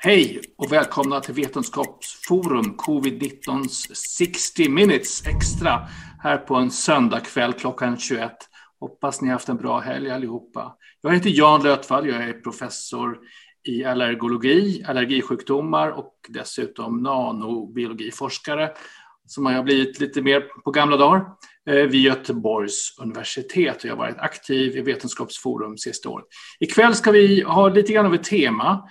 Hej och välkomna till Vetenskapsforum Covid-19 60 minutes extra här på en söndagkväll klockan 21. Hoppas ni har haft en bra helg allihopa. Jag heter Jan Lötvall, jag är professor i allergologi, allergisjukdomar och dessutom nanobiologiforskare som har jag blivit lite mer på gamla dagar eh, vid Göteborgs universitet och jag har varit aktiv i Vetenskapsforum sista året. Ikväll ska vi ha lite grann av ett tema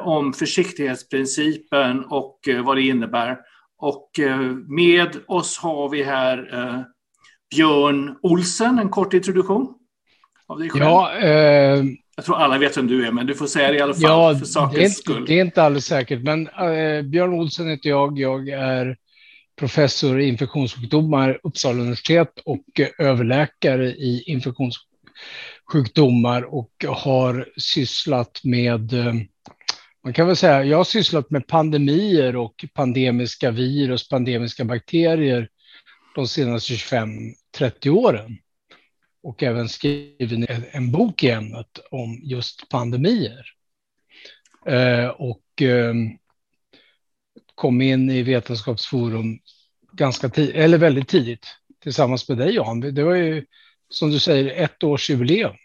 om försiktighetsprincipen och eh, vad det innebär. Och eh, med oss har vi här Björn Olsen, en kort introduktion av dig själv. Ja, eh, jag tror alla vet vem du är, men du får säga det i alla fall ja, för sakens det inte, skull. Det är inte alldeles säkert, men eh, Björn Olsen heter jag. Jag är professor i infektionssjukdomar Uppsala universitet och överläkare i infektionssjukdomar och har sysslat med man kan väl säga, jag har sysslat med pandemier och pandemiska virus, pandemiska bakterier de senaste 25-30 åren. Och även skrivit en bok i ämnet om just pandemier. Eh, och eh, kom in i Vetenskapsforum ganska tid, eller väldigt tidigt, tillsammans med dig Jan. Det var ju, som du säger, ett års jubileum.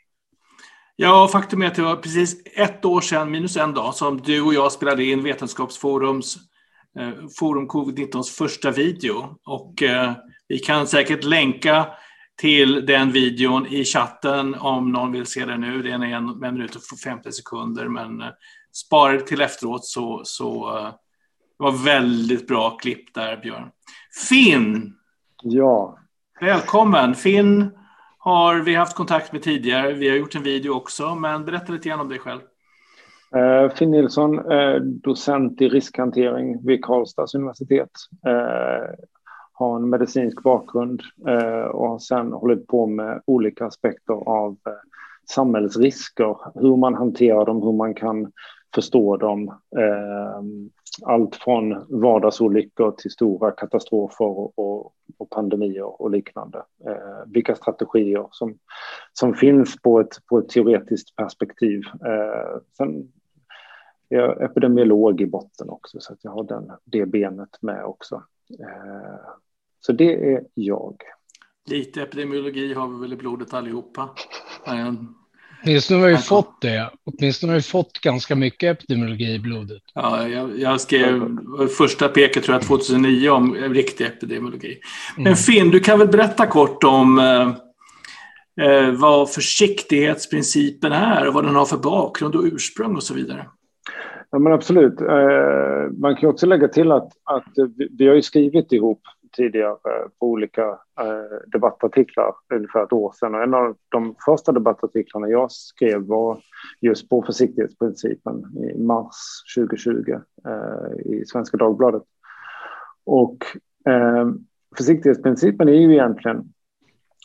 Ja, faktum är att det var precis ett år sedan, minus en dag, som du och jag spelade in Vetenskapsforums eh, Forum Covid-19 första video. Och eh, vi kan säkert länka till den videon i chatten om någon vill se den nu. Den är en, en minut och 50 sekunder, men eh, spara det till efteråt så, så eh, det var väldigt bra klipp där, Björn. Finn! Ja. Välkommen! Finn har vi haft kontakt med tidigare. Vi har gjort en video också, men berätta lite grann om dig själv. Eh, Finn Nilsson, eh, docent i riskhantering vid Karlstads universitet. Eh, har en medicinsk bakgrund och har sedan hållit på med olika aspekter av samhällsrisker, hur man hanterar dem, hur man kan förstå dem allt från vardagsolyckor till stora katastrofer och, och pandemier och liknande. Eh, vilka strategier som, som finns på ett, på ett teoretiskt perspektiv. Eh, sen är jag epidemiolog i botten också, så att jag har den, det benet med också. Eh, så det är jag. Lite epidemiologi har vi väl i blodet allihopa. Åtminstone har vi fått det. Åtminstone har vi fått ganska mycket epidemiologi i blodet. Ja, jag, jag skrev första peket tror jag 2009 om riktig epidemiologi. Men mm. Finn, du kan väl berätta kort om eh, eh, vad försiktighetsprincipen är och vad den har för bakgrund och ursprung och så vidare. Ja, men absolut. Eh, man kan också lägga till att, att vi har ju skrivit ihop tidigare på olika eh, debattartiklar ungefär ett år sedan. Och en av de första debattartiklarna jag skrev var just på försiktighetsprincipen i mars 2020 eh, i Svenska Dagbladet. Och eh, försiktighetsprincipen är ju egentligen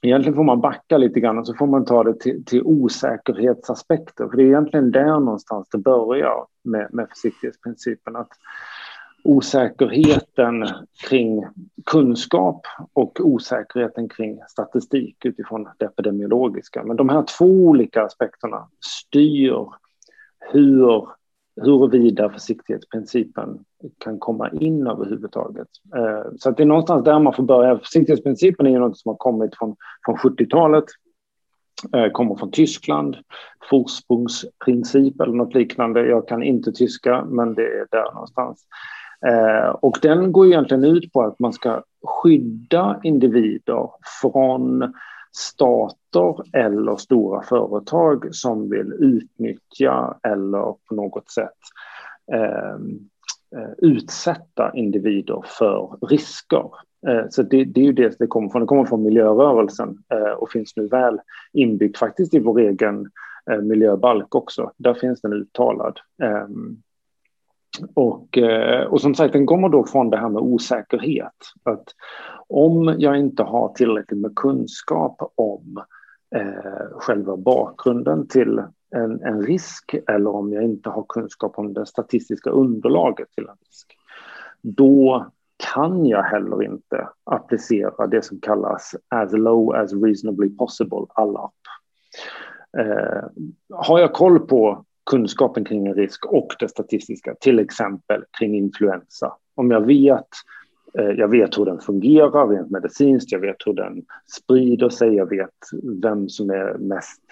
Egentligen får man backa lite grann och så får man ta det till, till osäkerhetsaspekter. För det är egentligen där någonstans det börjar med, med försiktighetsprincipen. Att osäkerheten kring kunskap och osäkerheten kring statistik utifrån det epidemiologiska. Men de här två olika aspekterna styr hur, huruvida försiktighetsprincipen kan komma in överhuvudtaget. Eh, så att det är någonstans där man får börja. Försiktighetsprincipen är ju något som har kommit från, från 70-talet eh, kommer från Tyskland, Forsprungsprincip eller något liknande. Jag kan inte tyska, men det är där någonstans. Eh, och den går egentligen ut på att man ska skydda individer från stater eller stora företag som vill utnyttja eller på något sätt ehm, eh, utsätta individer för risker. Eh, så det, det, är ju det det kommer från. Det kommer från miljörörelsen eh, och finns nu väl inbyggt faktiskt i vår egen eh, miljöbalk också. Där finns den uttalad. Ehm, och, eh, och som sagt, den kommer då från det här med osäkerhet. Att om jag inte har tillräckligt med kunskap om eh, själva bakgrunden till en, en, risk eller om jag inte har kunskap om det statistiska underlaget till en risk, då kan jag heller inte applicera det som kallas as low as reasonably possible, ALAP. Eh, har jag koll på kunskapen kring en risk och det statistiska, till exempel kring influensa. Om jag vet, eh, jag vet hur den fungerar rent medicinskt, jag vet hur den sprider sig, jag vet vem som är mest,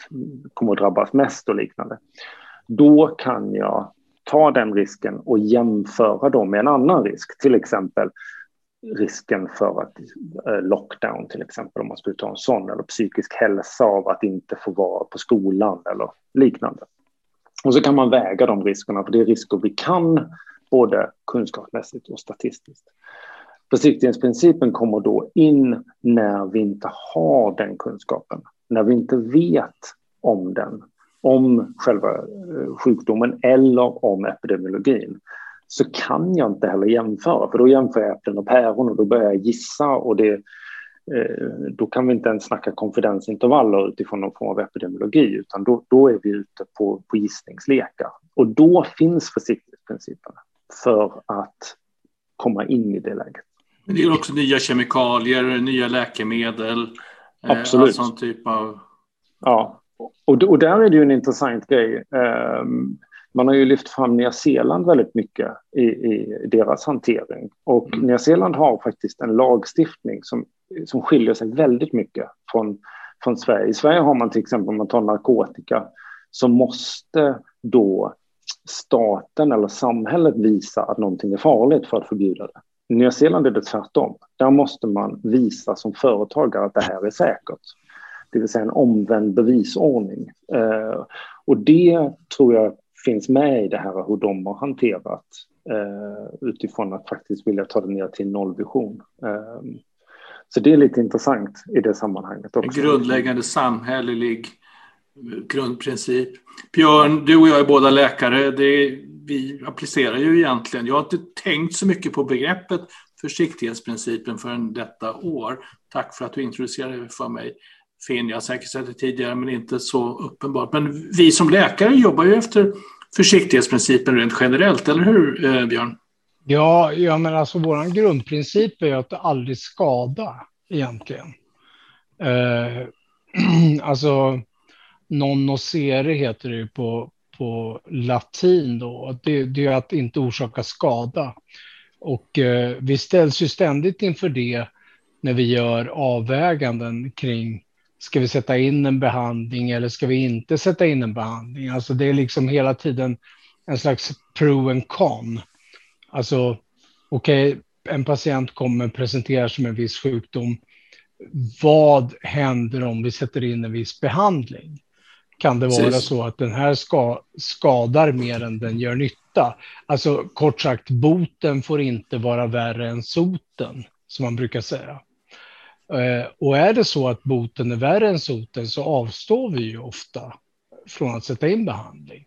kommer att drabbas mest och liknande. Då kan jag ta den risken och jämföra dem med en annan risk, till exempel risken för att eh, lockdown till exempel, om man skulle ta en sån, eller psykisk hälsa av att inte få vara på skolan eller liknande. Och så kan man väga de riskerna, för det är risker vi kan både kunskapsmässigt och statistiskt. Försiktighetsprincipen kommer då in när vi inte har den kunskapen, när vi inte vet om den, om själva eh, sjukdomen eller om epidemiologin så kan jag inte heller jämföra, för då jämför jag äpplen och päron och då börjar jag gissa och det, då kan vi inte ens snacka konfidensintervaller utifrån någon form av epidemiologi, utan då, då är vi ute på, på gissningslekar. Och då finns försiktighetsprinciperna för att komma in i det läget. Men det är också nya kemikalier, nya läkemedel. Eh, Absolut. All sån typ av... Ja, och, och där är det ju en intressant grej. Um, man har ju lyft fram Nya Zeeland väldigt mycket i, i deras hantering. Och mm. Nya Zeeland har faktiskt en lagstiftning som, som skiljer sig väldigt mycket från, från Sverige. I Sverige har man till exempel, om man tar narkotika, så måste då staten eller samhället visa att någonting är farligt för att förbjuda det. I Nya Zeeland är det tvärtom. Där måste man visa som företagare att det här är säkert. Det vill säga en omvänd bevisordning. Eh, och det tror jag finns med i det här hur de har hanterat eh, utifrån att faktiskt vilja ta det ner till nollvision. Eh, så det är lite intressant i det sammanhanget också. En grundläggande samhällelig grundprincip. Björn, du och jag är båda läkare. Det, vi applicerar ju egentligen, jag har inte tänkt så mycket på begreppet försiktighetsprincipen förrän detta år. Tack för att du introducerade det för mig. Finn, jag har säkert sett det tidigare men inte så uppenbart. Men vi som läkare jobbar ju efter försiktighetsprincipen rent generellt, eller hur eh, Björn? Ja, ja men alltså vår grundprincip är att aldrig skada egentligen. Eh, alltså non nocere heter det på, på latin då. Det, det är att inte orsaka skada. Och eh, vi ställs ju ständigt inför det när vi gör avväganden kring Ska vi sätta in en behandling eller ska vi inte sätta in en behandling? Alltså det är liksom hela tiden en slags pro and con. Alltså, okej, okay, en patient kommer presentera som en viss sjukdom. Vad händer om vi sätter in en viss behandling? Kan det vara Precis. så att den här ska, skadar mer än den gör nytta? Alltså kort sagt, boten får inte vara värre än soten, som man brukar säga. Eh, och är det så att boten är värre än soten så avstår vi ju ofta från att sätta in behandling.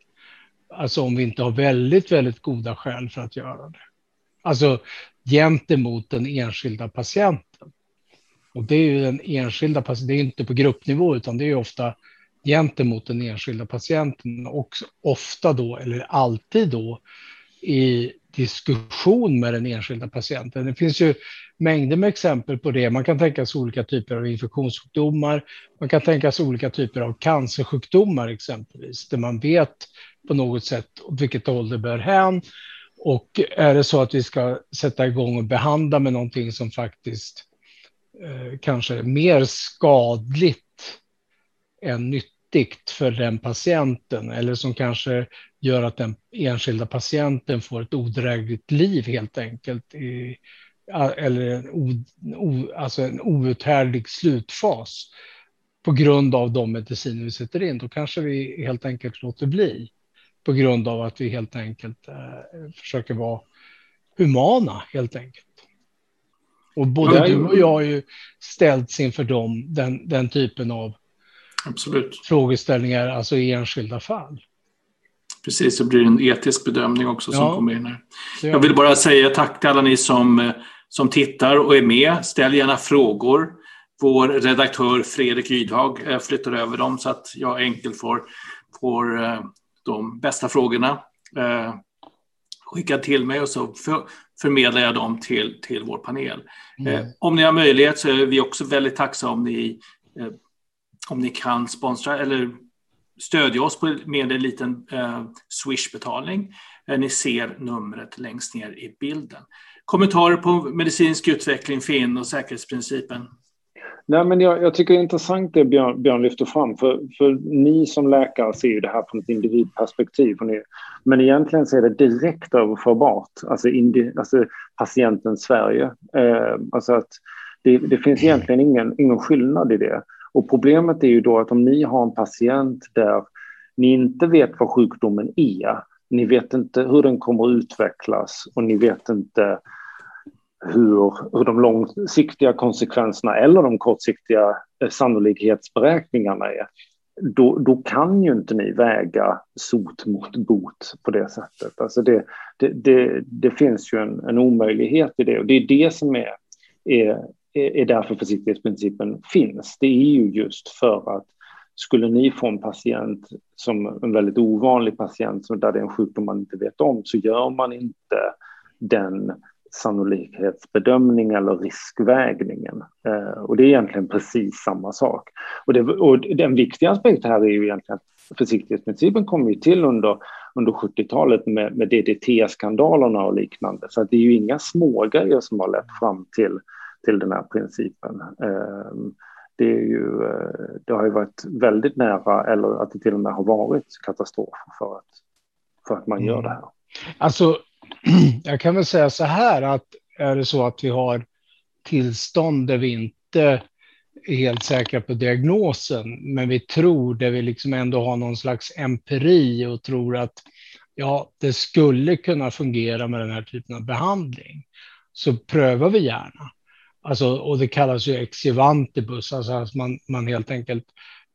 Alltså om vi inte har väldigt, väldigt goda skäl för att göra det. Alltså gentemot den enskilda patienten. Och det är ju den enskilda patienten, det är inte på gruppnivå utan det är ofta gentemot den enskilda patienten och ofta då, eller alltid då, i diskussion med den enskilda patienten. Det finns ju mängder med exempel på det. Man kan tänka sig olika typer av infektionssjukdomar. Man kan tänka sig olika typer av cancersjukdomar exempelvis, där man vet på något sätt åt vilket håll det bör hän. Och är det så att vi ska sätta igång och behandla med någonting som faktiskt eh, kanske är mer skadligt än nyttigt för den patienten eller som kanske gör att den enskilda patienten får ett odrägligt liv helt enkelt i, eller en, o, o, alltså en outhärdlig slutfas på grund av de mediciner vi sätter in, då kanske vi helt enkelt låter bli på grund av att vi helt enkelt eh, försöker vara humana helt enkelt. Och både du och jag har ju ställts inför dem, den, den typen av Absolut. frågeställningar, alltså i enskilda fall. Precis, det blir en etisk bedömning också som kommer in här. Jag vill bara säga tack till alla ni som eh, som tittar och är med. Ställ gärna frågor. Vår redaktör Fredrik Rydhag eh, flyttar över dem så att jag enkelt får, får eh, de bästa frågorna skickade till mig och så för, förmedlar jag dem till, till vår panel. Mm. Om ni har möjlighet så är vi också väldigt tacksamma om ni, om ni kan sponsra eller stödja oss med en liten eh, Swish-betalning. Eh, ni ser numret längst ner i bilden. Kommentarer på medicinsk utveckling, Finn, och säkerhetsprincipen? Nej, men jag, jag, tycker det är intressant det Björn, Björn lyfter fram. För, för ni som läkare ser ju det här från ett individperspektiv. Ni, men egentligen så är det direkt överförbart, alltså, indi, alltså patienten Sverige. Eh, alltså att det, det, finns egentligen ingen, ingen skillnad i det. Och problemet är ju då att om ni har en patient där ni inte vet vad sjukdomen är, ni vet inte hur den kommer att utvecklas och ni vet inte hur, hur de långsiktiga konsekvenserna eller de kortsiktiga eh, sannolikhetsberäkningarna är, då, då kan ju inte ni väga sot mot bot på det sättet. Alltså det, det, det, det finns ju en, en, omöjlighet i det och det är det som är, är, är därför försiktighetsprincipen finns. Det är ju just för att skulle ni få en patient som en väldigt ovanlig patient där det är en sjukdom man inte vet om så gör man inte den sannolikhetsbedömning eller riskvägningen. Eh, och det är egentligen precis samma sak. Och, det, och den viktiga aspekten här är ju egentligen att försiktighetsprincipen kom ju till under, under 70-talet med, med DDT-skandalerna och liknande. Så att det är ju inga smågrejer som har lett fram till, till den här principen. Eh, det, ju, eh, det har ju varit väldigt nära, eller att det till och med har varit katastrof för att, för att man gör det här. Alltså, jag kan väl säga så här att är det så att vi har tillstånd där vi inte är helt säkra på diagnosen, men vi tror där vi liksom ändå har någon slags empiri och tror att ja, det skulle kunna fungera med den här typen av behandling, så prövar vi gärna. Alltså, och det kallas ju exivantibus, alltså att man, man helt enkelt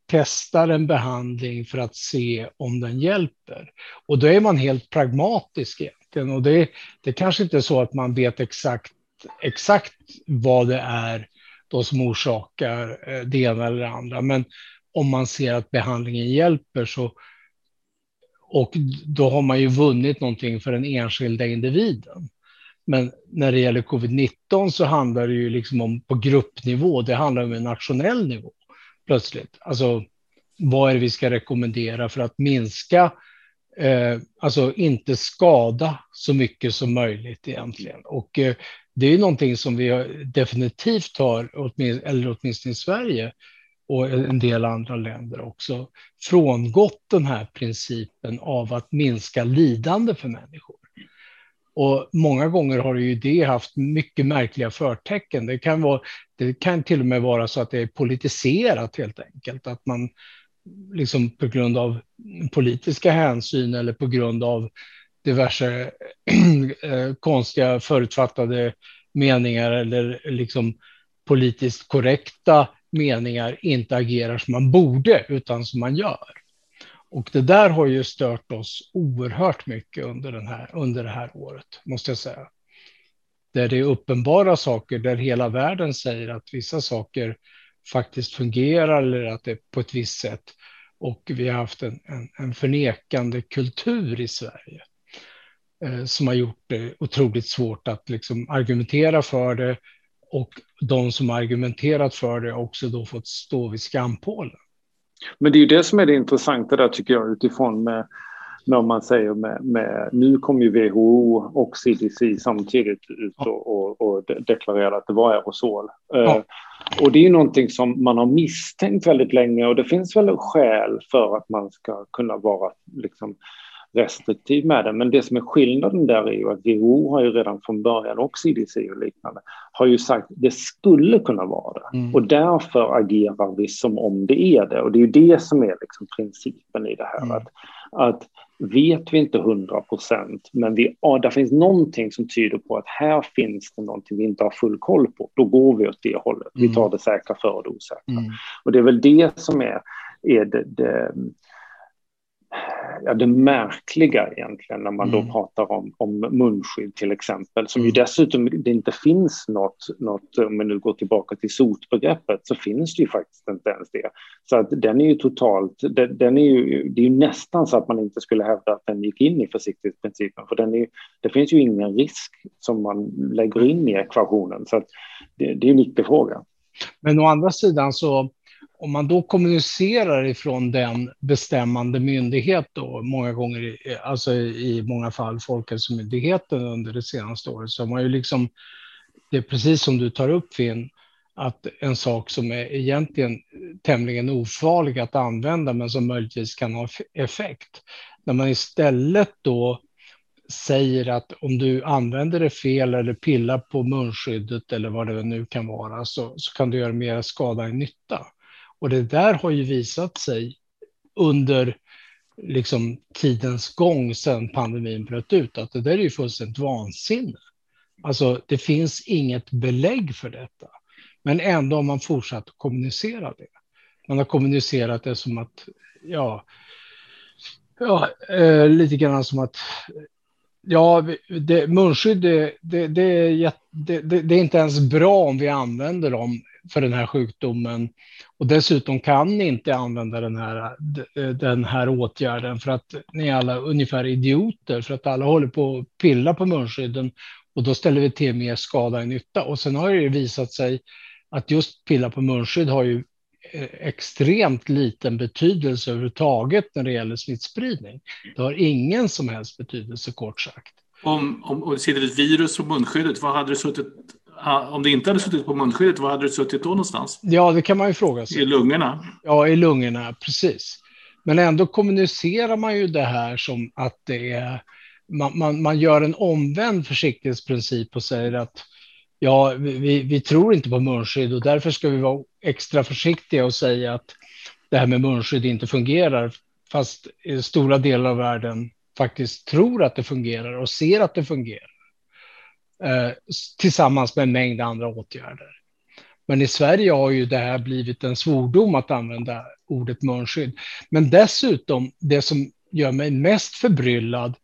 testar en behandling för att se om den hjälper. Och då är man helt pragmatisk egentligen. Och det, det kanske inte är så att man vet exakt, exakt vad det är då som orsakar eh, det ena eller det andra. Men om man ser att behandlingen hjälper så och då har man ju vunnit någonting för den enskilda individen. Men när det gäller covid-19 så handlar det ju liksom om på gruppnivå, det handlar om en nationell nivå plötsligt. Alltså vad är det vi ska rekommendera för att minska, eh, alltså inte skada så mycket som möjligt egentligen. Och eh, det är ju någonting som vi definitivt har, eller åtminstone i Sverige och en del andra länder också, frångått den här principen av att minska lidande för människor. Och många gånger har ju det haft mycket märkliga förtecken. Det kan, vara, det kan till och med vara så att det är politiserat helt enkelt. Att man liksom på grund av politiska hänsyn eller på grund av diverse eh, konstiga förutfattade meningar eller liksom politiskt korrekta meningar inte agerar som man borde utan som man gör. Och det där har ju stört oss oerhört mycket under, den här, under det här året, måste jag säga. Där det är uppenbara saker där hela världen säger att vissa saker faktiskt fungerar eller att det är på ett visst sätt. Och vi har haft en, en, en förnekande kultur i Sverige eh, som har gjort det otroligt svårt att liksom argumentera för det och de som argumenterat för det också då fått stå vid skampålen. Men det är ju det som är det intressanta där tycker jag utifrån med, med om man säger med, med nu kommer ju WHO och CDC samtidigt ut och, och, och deklarerar att det var aerosol. Ja. Uh, och det är ju någonting som man har misstänkt väldigt länge och det finns väl skäl för att man ska kunna vara liksom, restriktiv med det. Men det som är skillnaden där är ju att WHO har ju redan från början och CDC och liknande har ju sagt att det skulle kunna vara det mm. och därför agerar vi som om det är det. Och det är ju det som är liksom principen i det här. Mm. Att, att vet vi inte hundra procent, men vi, ja, där finns någonting som tyder på att här finns det någonting vi inte har full koll på. Då går vi åt det hållet. Vi mm. tar det säkra för det osäkra. Mm. Och det är väl det som är, är det, det ja, det märkliga egentligen när man mm. då pratar om, om munskydd till exempel, som mm. ju dessutom det inte finns något, något, om vi nu går tillbaka till sotbegreppet, så finns det ju faktiskt inte ens det. Så att den är ju totalt, den, den är ju, det är ju nästan så att man inte skulle hävda att den gick in i försiktighetsprincipen, för den är, det finns ju ingen risk som man lägger in i ekvationen, så att det, det är en icke-fråga. Men å andra sidan så om man då kommunicerar ifrån den bestämmande myndighet då, många gånger, alltså i många fall Folkhälsomyndigheten under det senaste året, så har man ju liksom, det är precis som du tar upp Finn, att en sak som är egentligen tämligen ofarlig att använda, men som möjligtvis kan ha effekt. När man istället då säger att om du använder det fel eller pillar på munskyddet eller vad det nu kan vara så, så kan du göra mer skada än nytta. Och det där har ju visat sig under liksom tidens gång sedan pandemin bröt ut att det där är ju fullständigt vansinne. Alltså det finns inget belägg för detta. Men ändå har man fortsatt att kommunicera det. Man har kommunicerat det som att, ja, ja eh, lite grann som att Ja, det, munskydd det, det, det, det, är inte ens bra om vi använder dem för den här sjukdomen. Och dessutom kan ni inte använda den här, den här åtgärden för att ni är alla ungefär idioter för att alla håller på att pilla på munskydden och då ställer vi till mer skada än nytta. Och sen har det visat sig att just pilla på munskydd har ju eh, extremt liten betydelse överhuvudtaget när det gäller smittspridning. Det har ingen som helst betydelse kort sagt. Om, om, om det sitter ett virus på munskyddet, vad hade det suttit om det inte hade suttit på munskyddet, var hade det suttit då någonstans? Ja, det kan man ju fråga sig. I lungorna? Ja, i lungorna, precis. Men ändå kommunicerar man ju det här som att det är... Man, man, man gör en omvänd försiktighetsprincip och säger att ja, vi, vi tror inte på munskydd och därför ska vi vara extra försiktiga och säga att det här med munskydd inte fungerar, fast stora delar av världen faktiskt tror att det fungerar och ser att det fungerar. Eh, tillsammans med en mängd andra åtgärder. Men i Sverige har ju det här blivit en svordom att använda ordet munskydd. Men dessutom, det som gör mig mest förbryllad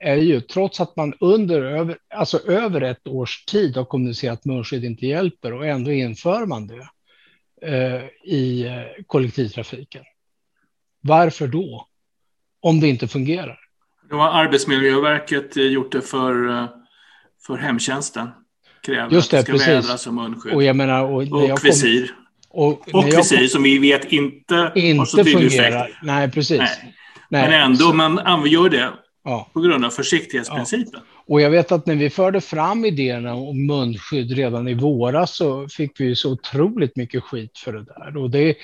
är ju trots att man under över, alltså över ett års tid har kommunicerat att munskydd inte hjälper och ändå inför man det eh, i eh, kollektivtrafiken. Varför då? Om det inte fungerar. Då har Arbetsmiljöverket gjort det för eh, för hemtjänsten. Kräver Just det, att det ska precis. vädras som munskydd. Och, jag menar, och, och visir. Och, och visir som vi vet inte, inte har så tydlig fungerar. effekt. Nej, precis. Nej. Nej. Men ändå, man gör det ja. på grund av försiktighetsprincipen. Och jag vet att när vi förde fram idéerna om munskydd redan i våras så fick vi så otroligt mycket skit för det där. Och det är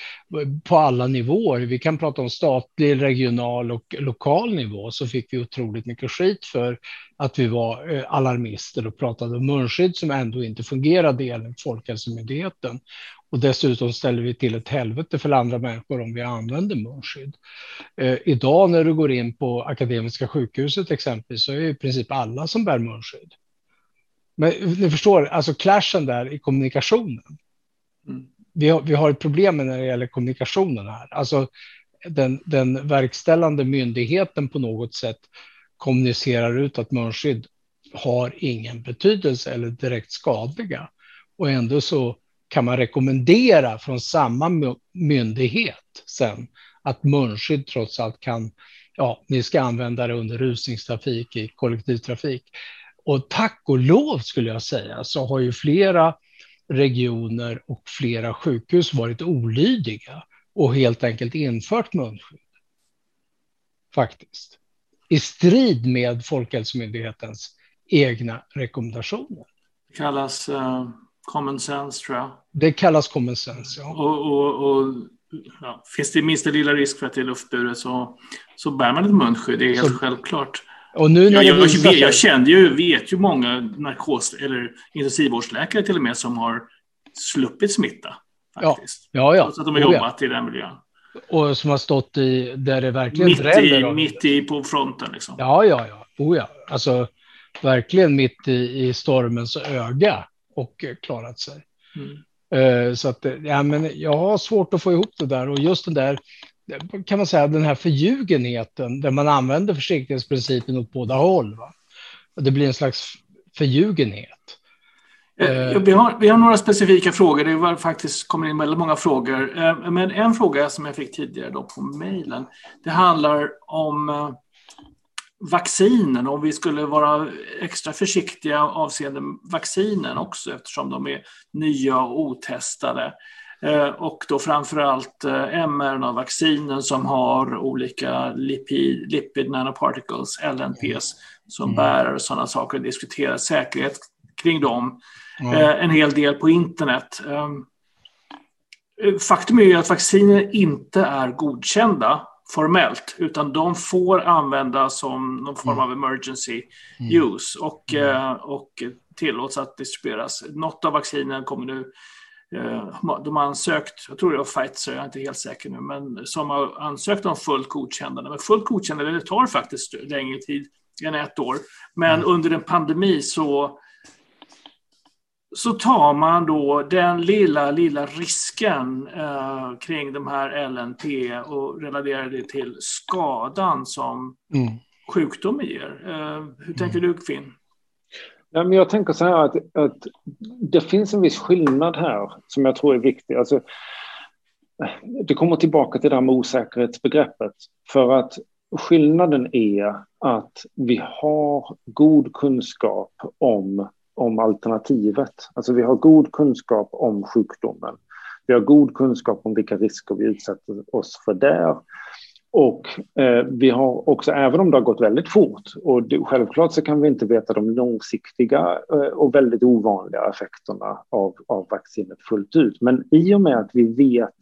på alla nivåer. Vi kan prata om statlig, regional och lokal nivå så fick vi otroligt mycket skit för att vi var eh, alarmister och pratade om munskydd som ändå inte fungerade enligt Folkhälsomyndigheten. Och dessutom ställer vi till ett helvete för andra människor om vi använder munskydd. Eh, idag när du går in på Akademiska sjukhuset exempelvis så är i princip alla som bär munskydd. Men ni förstår, alltså clashen där i kommunikationen. Mm. Vi, har, vi har ett problem när det gäller kommunikationen här. Alltså den, den verkställande myndigheten på något sätt kommunicerar ut att munskydd har ingen betydelse eller direkt skadliga. Och ändå så kan man rekommendera från samma myndighet sen att munskydd trots allt kan, ja, ni ska använda det under rusningstrafik i kollektivtrafik. Och tack och lov skulle jag säga så har ju flera regioner och flera sjukhus varit olydiga och helt enkelt infört munskydd. Faktiskt. I strid med Folkhälsomyndighetens egna rekommendationer. Det kallas uh, common sense tror jag. Det kallas common sense, ja. Och, och, och ja, finns det minsta lilla risk för att det är luftburet så, så bär man ett munskydd, det är helt så, självklart. Och nu när jag, jag, jag, jag kände ju, vet ju många narkos eller intensivvårdsläkare till och med som har sluppit smitta. Faktiskt. Ja, ja. ja. Trots att de har jobbat ja. i den miljön. Och som har stått i, där det verkligen mitt dräller. I, mitt i på fronten liksom. Ja, ja, ja. Oh, ja. Alltså verkligen mitt i, i stormens öga och klarat sig. Mm. Uh, så att, ja, men jag har svårt att få ihop det där och just den där, kan man säga, den här förljugenheten där man använder försiktighetsprincipen åt båda håll. Va? Det blir en slags förljugenhet. Vi, har, vi har några specifika frågor. Det var faktiskt kommer in väldigt många frågor. Men en fråga som jag fick tidigare då på mejlen, det handlar om vaccinen, om vi skulle vara extra försiktiga avseende vaccinen också eftersom de är nya och otestade. och då framförallt mRNA-vaccinen som har olika lipid, lipid nanoparticles, LNPs, som mm. bärare och sådana saker och diskuterar säkerhet kring dem mm. en hel del på internet. Faktum är ju att vacciner inte är godkända formellt, utan de får användas som någon form av emergency mm. use och, mm. och tillåts att distribueras. Något av vaccinen kommer nu eh, de har ansökt, jag tror det var Pfizer, jag är inte helt säker nu, men som har ansökt om fullt godkännande. Men fullt godkännande, det tar faktiskt längre tid än ett år. Men mm. under en pandemi så så tar man då den lilla, lilla risken eh, kring de här LNP och relaterar det till skadan som mm. sjukdomen ger. Eh, hur tänker mm. du, Finn? Ja, men jag tänker så här att, att det finns en viss skillnad här som jag tror är viktig. Alltså, det kommer tillbaka till det här med osäkerhetsbegreppet. För att skillnaden är att vi har god kunskap om om alternativet. Alltså vi har god kunskap om sjukdomen. Vi har god kunskap om vilka risker vi utsätter oss för där. Och eh, vi har också, även om det har gått väldigt fort, och det, självklart så kan vi inte veta de långsiktiga eh, och väldigt ovanliga effekterna av, av vaccinet fullt ut. Men i och med att vi vet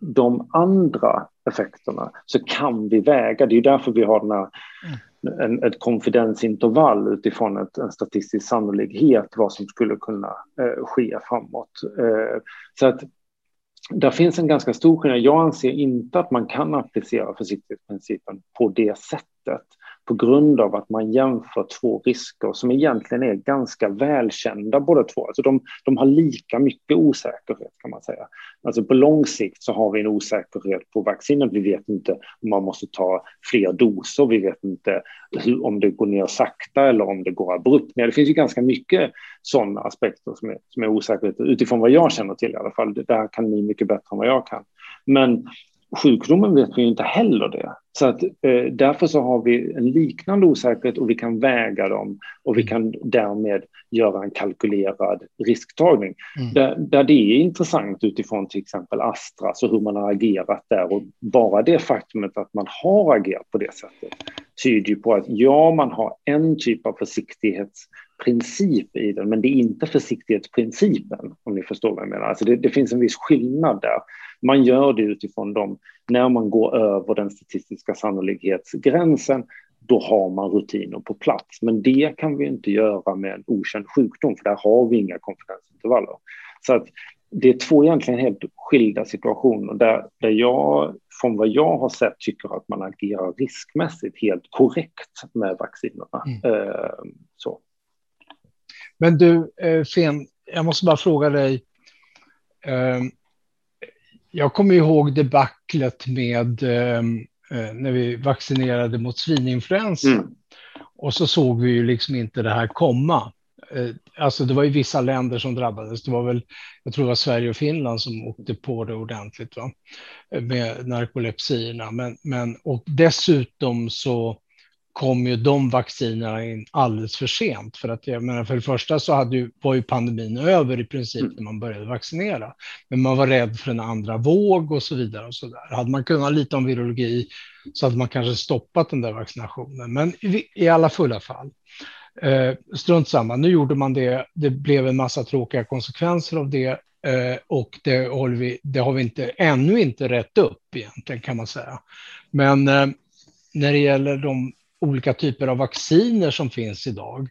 de andra effekterna så kan vi väga, det är därför vi har den här mm en, ett konfidensintervall utifrån ett, en statistisk sannolikhet vad som skulle kunna eh, ske framåt. Eh, så att där finns en ganska stor skillnad. Jag anser inte att man kan applicera försiktighetsprincipen på det sättet på grund av att man jämför två risker som egentligen är ganska välkända båda två. Alltså de, de har lika mycket osäkerhet kan man säga. Alltså på lång sikt så har vi en osäkerhet på vaccinet. Vi vet inte om man måste ta fler doser. Vi vet inte hur, om det går ner sakta eller om det går abrupt ner. Det finns ju ganska mycket sådana aspekter som är, som är osäkerhet utifrån vad jag känner till i alla fall. Det här kan ni mycket bättre än vad jag kan. Men sjukdomen vet vi inte heller det. Så att, eh, därför så har vi en liknande osäkerhet och vi kan väga dem och vi kan därmed göra en kalkylerad risktagning. Mm. Där, där, det är intressant utifrån till exempel Astra, så hur man har agerat där och bara det faktumet att man har agerat på det sättet tyder ju på att ja, man har en typ av försiktighetsprincip i den, men det är inte försiktighetsprincipen, om ni förstår vad jag menar. Alltså det, det finns en viss skillnad där. Man gör det utifrån dem. När man går över den statistiska sannolikhetsgränsen, då har man rutiner på plats. Men det kan vi inte göra med en okänd sjukdom, för där har vi inga konfidensintervaller. Så att det är två egentligen helt skilda situationer där, där jag, från vad jag har sett, tycker att man agerar riskmässigt helt korrekt med vaccinerna. Mm. Eh, så. Men du, eh, Fen, jag måste bara fråga dig. Eh, jag kommer ihåg debaclet med ehm, eh, när vi vaccinerade mot svininfluensa. Mm. Och så såg vi ju liksom inte det här komma. Eh, alltså det var ju vissa länder som drabbades. Det var väl, jag tror det var Sverige och Finland som åkte på det ordentligt va? med narkolepsierna. Men, men, och dessutom så kom ju de vaccinerna in alldeles för sent. För att jag menar, för det första så hade ju, var ju pandemin över i princip mm. när man började vaccinera. Men man var rädd för en andra våg och så vidare. och så där. Hade man kunnat lite om virologi så hade man kanske stoppat den där vaccinationen. Men i, i alla fulla fall. Eh, strunt samma, nu gjorde man det. Det blev en massa tråkiga konsekvenser av det. Eh, och det, håller vi, det har vi inte, ännu inte rätt upp egentligen kan man säga. Men eh, när det gäller de olika typer av vacciner som finns idag.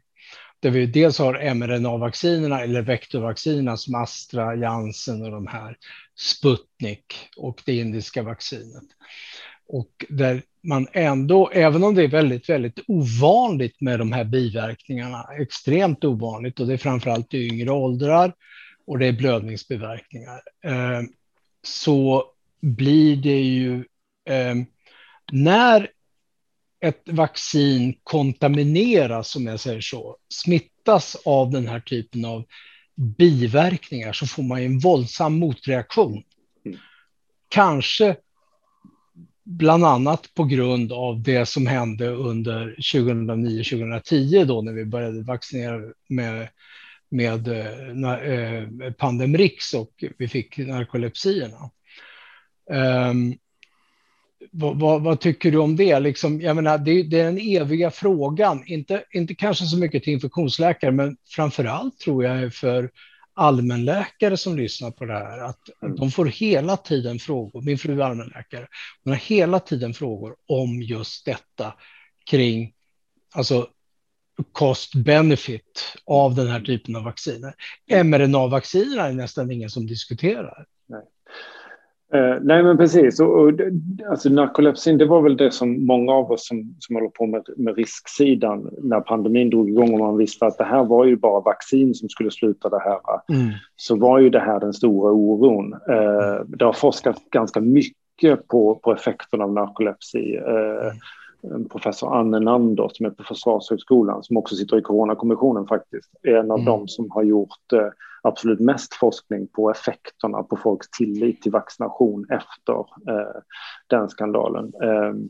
Där vi dels har mRNA-vaccinerna eller vektorvaccinerna som Astra, Janssen och de här, Sputnik och det indiska vaccinet. Och där man ändå, även om det är väldigt, väldigt ovanligt med de här biverkningarna, extremt ovanligt och det är framförallt i yngre åldrar och det är blödningsbiverkningar, eh, så blir det ju eh, när ett vaccin kontamineras, som jag säger så, smittas av den här typen av biverkningar så får man en våldsam motreaktion. Mm. Kanske bland annat på grund av det som hände under 2009-2010 då när vi började vaccinera med med eh, Pandemrix och vi fick narkolepsierna. Um, vad, vad, vad, tycker du om det? Liksom, jag menar, det, det, är den eviga frågan, inte, inte kanske så mycket till infektionsläkare, men framför allt tror jag för allmänläkare som lyssnar på det här, att mm. de får hela tiden frågor, min fru är allmänläkare, hon har hela tiden frågor om just detta kring alltså cost benefit av den här typen av vacciner. mRNA-vaccinerna är nästan ingen som diskuterar. Nej. Uh, nej, men precis. Och, och, alltså, narkolepsin, det var väl det som många av oss som, som håller på med, med risksidan när pandemin drog igång och man visste att det här var ju bara vaccin som skulle sluta det här. Mm. Så var ju det här den stora oron. Uh, det har forskats ganska mycket på, på effekterna av narkolepsi. Uh, mm professor Anne Nander som är på Försvarshögskolan som också sitter i Coronakommissionen faktiskt, är en av mm. dem som har gjort eh, absolut mest forskning på effekterna på folks tillit till vaccination efter eh, den skandalen. Ehm,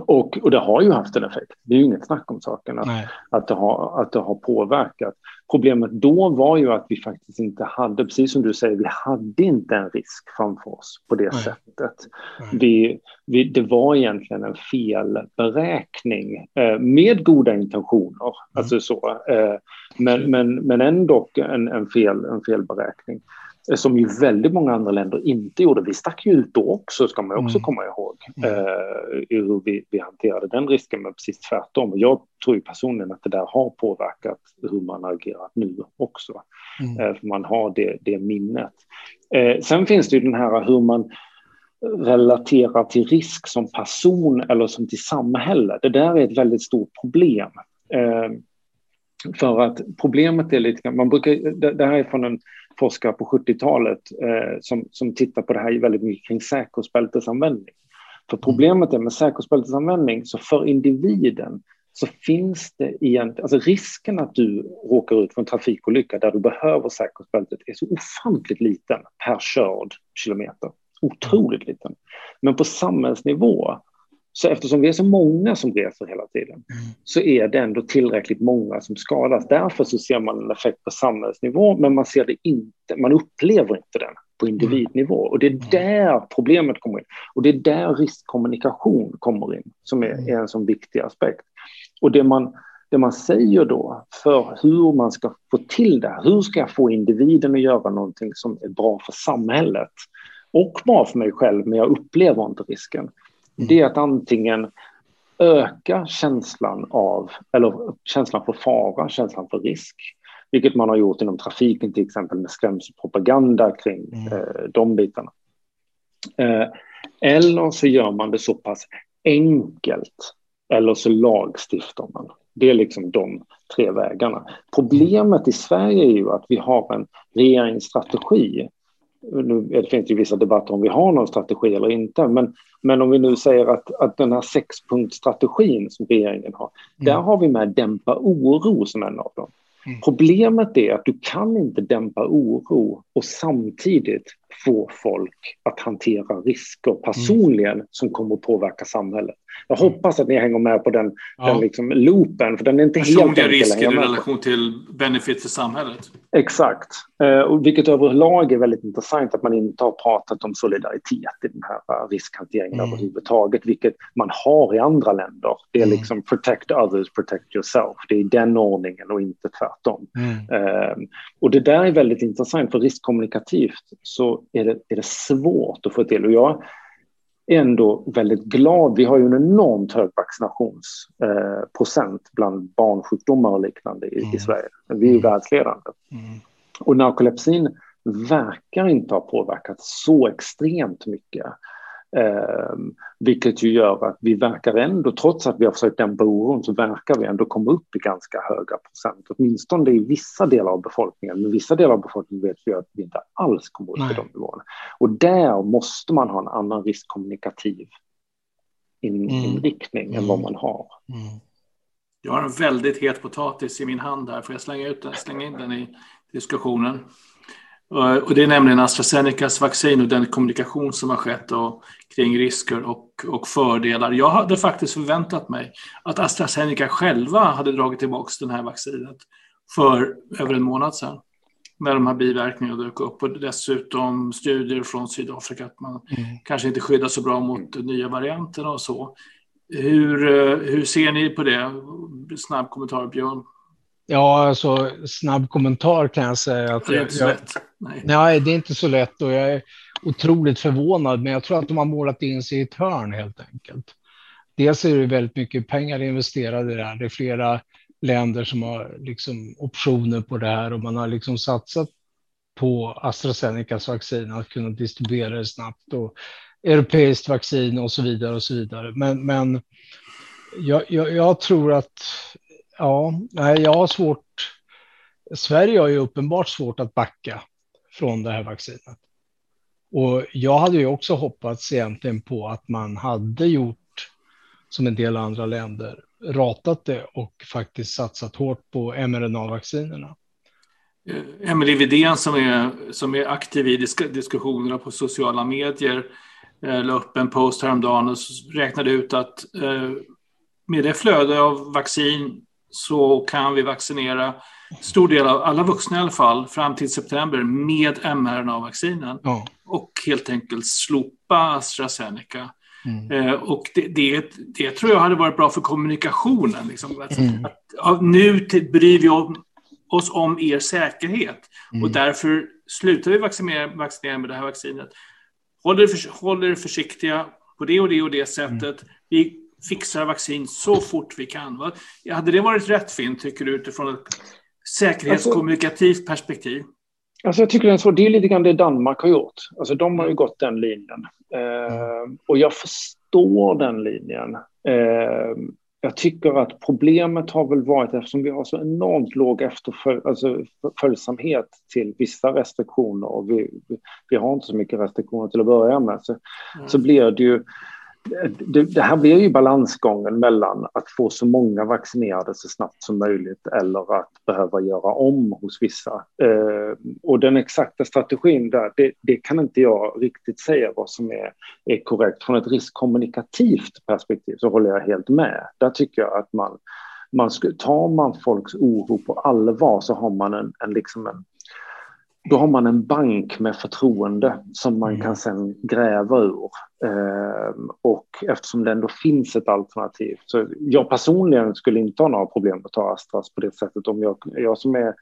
och, och det har ju haft en effekt. Det är ju inget snack om saken att, att, det, har, att det har påverkat. Problemet då var ju att vi faktiskt inte hade, precis som du säger, vi hade inte en risk framför oss på det Nej. sättet. Nej. Vi, vi, det var egentligen en felberäkning eh, med goda intentioner, mm. alltså så. Eh, men, men, men ändå en, en, fel, en felberäkning som ju väldigt många andra länder inte gjorde. Vi stack ju ut då också, ska man också mm. komma ihåg, mm. eh, hur vi, vi hanterade den risken, men precis tvärtom. Och jag tror ju personligen att det där har påverkat hur man agerat nu också, mm. eh, för man har det, det minnet. Eh, sen finns det ju den här hur man relaterar till risk som person eller som till samhälle. Det där är ett väldigt stort problem. Eh, för att problemet är lite man brukar, det här är från en forskare på 70-talet eh, som, som tittar på det här väldigt mycket kring säkerhetsbältesanvändning. För problemet är med säkerhetsbältesanvändning, så för individen så finns det egentligen, alltså risken att du råkar ut för en trafikolycka där du behöver säkerhetsbältet är så ofantligt liten per körd kilometer. Otroligt liten. Men på samhällsnivå så eftersom vi är så många som reser hela tiden mm. så är det ändå tillräckligt många som skadas. Därför så ser man en effekt på samhällsnivå, men man ser det inte, man upplever inte den på individnivå. Och det är mm. där problemet kommer in. Och det är där riskkommunikation kommer in, som är, mm. är en sån viktig aspekt. Och det man, det man säger då för hur man ska få till det, hur ska jag få individen att göra någonting som är bra för samhället och bra för mig själv, men jag upplever inte risken Mm. Det är att antingen öka känslan av, eller känslan för fara, känslan för risk, vilket man har gjort inom trafiken till exempel med skrämselpropaganda kring mm. eh, de bitarna. Eh, eller så gör man det så pass enkelt, eller så lagstiftar man. Det är liksom de tre vägarna. Problemet i Sverige är ju att vi har en regeringsstrategi nu det finns ju vissa debatter om vi har någon strategi eller inte, men, men om vi nu säger att, att den här sexpunktsstrategin som regeringen har, mm. där har vi med dämpa oro som en av dem. Mm. Problemet är att du kan inte dämpa oro och samtidigt få folk att hantera risker personligen mm. som kommer att påverka samhället. Jag hoppas att ni hänger med på den, ja. den liksom loopen, för den är inte Personliga helt enkel risker i relation till benefit för samhället. Exakt, eh, och vilket överlag är väldigt intressant att man inte har pratat om solidaritet i den här eh, riskhanteringen mm. överhuvudtaget, vilket man har i andra länder. Det är mm. liksom protect others, protect yourself. Det är den ordningen och inte tvärtom. Mm. Eh, och det där är väldigt intressant, för riskkommunikativt så är det, är det svårt att få till. Och jag ändå väldigt glad. Vi har ju en enormt hög vaccinationsprocent eh, bland barnsjukdomar och liknande i, mm. i Sverige. Vi är ju mm. världsledande. Mm. Och narkolepsin verkar inte ha påverkat så extremt mycket. Eh, vilket ju gör att vi verkar ändå, trots att vi har försökt dämpa oron, så verkar vi ändå komma upp i ganska höga procent. Åtminstone i vissa delar av befolkningen. Men vissa delar av befolkningen vet vi att vi inte alls kommer upp i de nivåerna. Och där måste man ha en annan riskkommunikativ in, mm. inriktning mm. än vad man har. Mm. Jag har en väldigt het potatis i min hand här. Får jag slänga, ut den, slänga in den i diskussionen? Och det är nämligen AstraZenecas vaccin och den kommunikation som har skett och kring risker och, och fördelar. Jag hade faktiskt förväntat mig att AstraZeneca själva hade dragit tillbaka det här vaccinet för över en månad sedan. När de här biverkningarna dök upp och dessutom studier från Sydafrika att man mm. kanske inte skyddar så bra mot nya varianter och så. Hur, eh, hur ser ni på det? Snabb kommentar, Björn. Ja, alltså snabb kommentar kan jag säga. Att jag, lätt. Nej. nej. det är inte så lätt och jag är otroligt förvånad, men jag tror att de har målat in sig i ett hörn helt enkelt. Dels är det väldigt mycket pengar investerade i det här. Det är flera länder som har liksom optioner på det här och man har liksom satsat på AstraZenecas vaccin att kunna distribuera det snabbt och europeiskt vaccin och så vidare och så vidare. Men, men jag, jag, jag tror att ja, nej, jag har svårt. Sverige har ju uppenbart svårt att backa från det här vaccinet. Och jag hade ju också hoppats egentligen på att man hade gjort som en del andra länder, ratat det och faktiskt satsat hårt på mRNA-vaccinerna. Eh, Emelie Widén som är, som är aktiv i disk diskussionerna på sociala medier eh, la upp en post häromdagen och räknade ut att eh, med det flöde av vaccin så kan vi vaccinera stor del av alla vuxna i alla fall fram till september med mRNA-vaccinen. Ja. Och helt enkelt slopa AstraZeneca. Mm. Eh, och det, det, det, tror jag hade varit bra för kommunikationen. Liksom. Att, mm. att, att, nu bryr vi oss om er säkerhet mm. och därför slutar vi vaccinera, vaccinera med det här vaccinet. Håll er, för, håll er försiktiga på det och det och det sättet. Mm. Vi fixar vaccin så fort vi kan. Va? Hade det varit rätt fint, tycker du, utifrån ett säkerhetskommunikativt alltså, perspektiv? Alltså jag tycker det är, så, det är lite grann det Danmark har gjort. Alltså de har ju gått den linjen. Eh, och jag förstår den linjen. Eh, jag tycker att problemet har väl varit, eftersom vi har så enormt låg efterföljsamhet alltså, till vissa restriktioner och vi, vi, vi, har inte så mycket restriktioner till att börja med, så, mm. så blir det ju det, det, här blir ju balansgången mellan att få så många vaccinerade så snabbt som möjligt eller att behöva göra om hos vissa. Eh, och den exakta strategin där, det, det, kan inte jag riktigt säga vad som är, är korrekt. Från ett riskkommunikativt perspektiv så håller jag helt med. Där tycker jag att man, man tar man folks oro på allvar så har man en, en, liksom en då har man en bank med förtroende som man mm. kan sen gräva ur. Eh, och eftersom det ändå finns ett alternativ. Så jag personligen skulle inte ha några problem att ta Astras på det sättet. Om jag, jag som är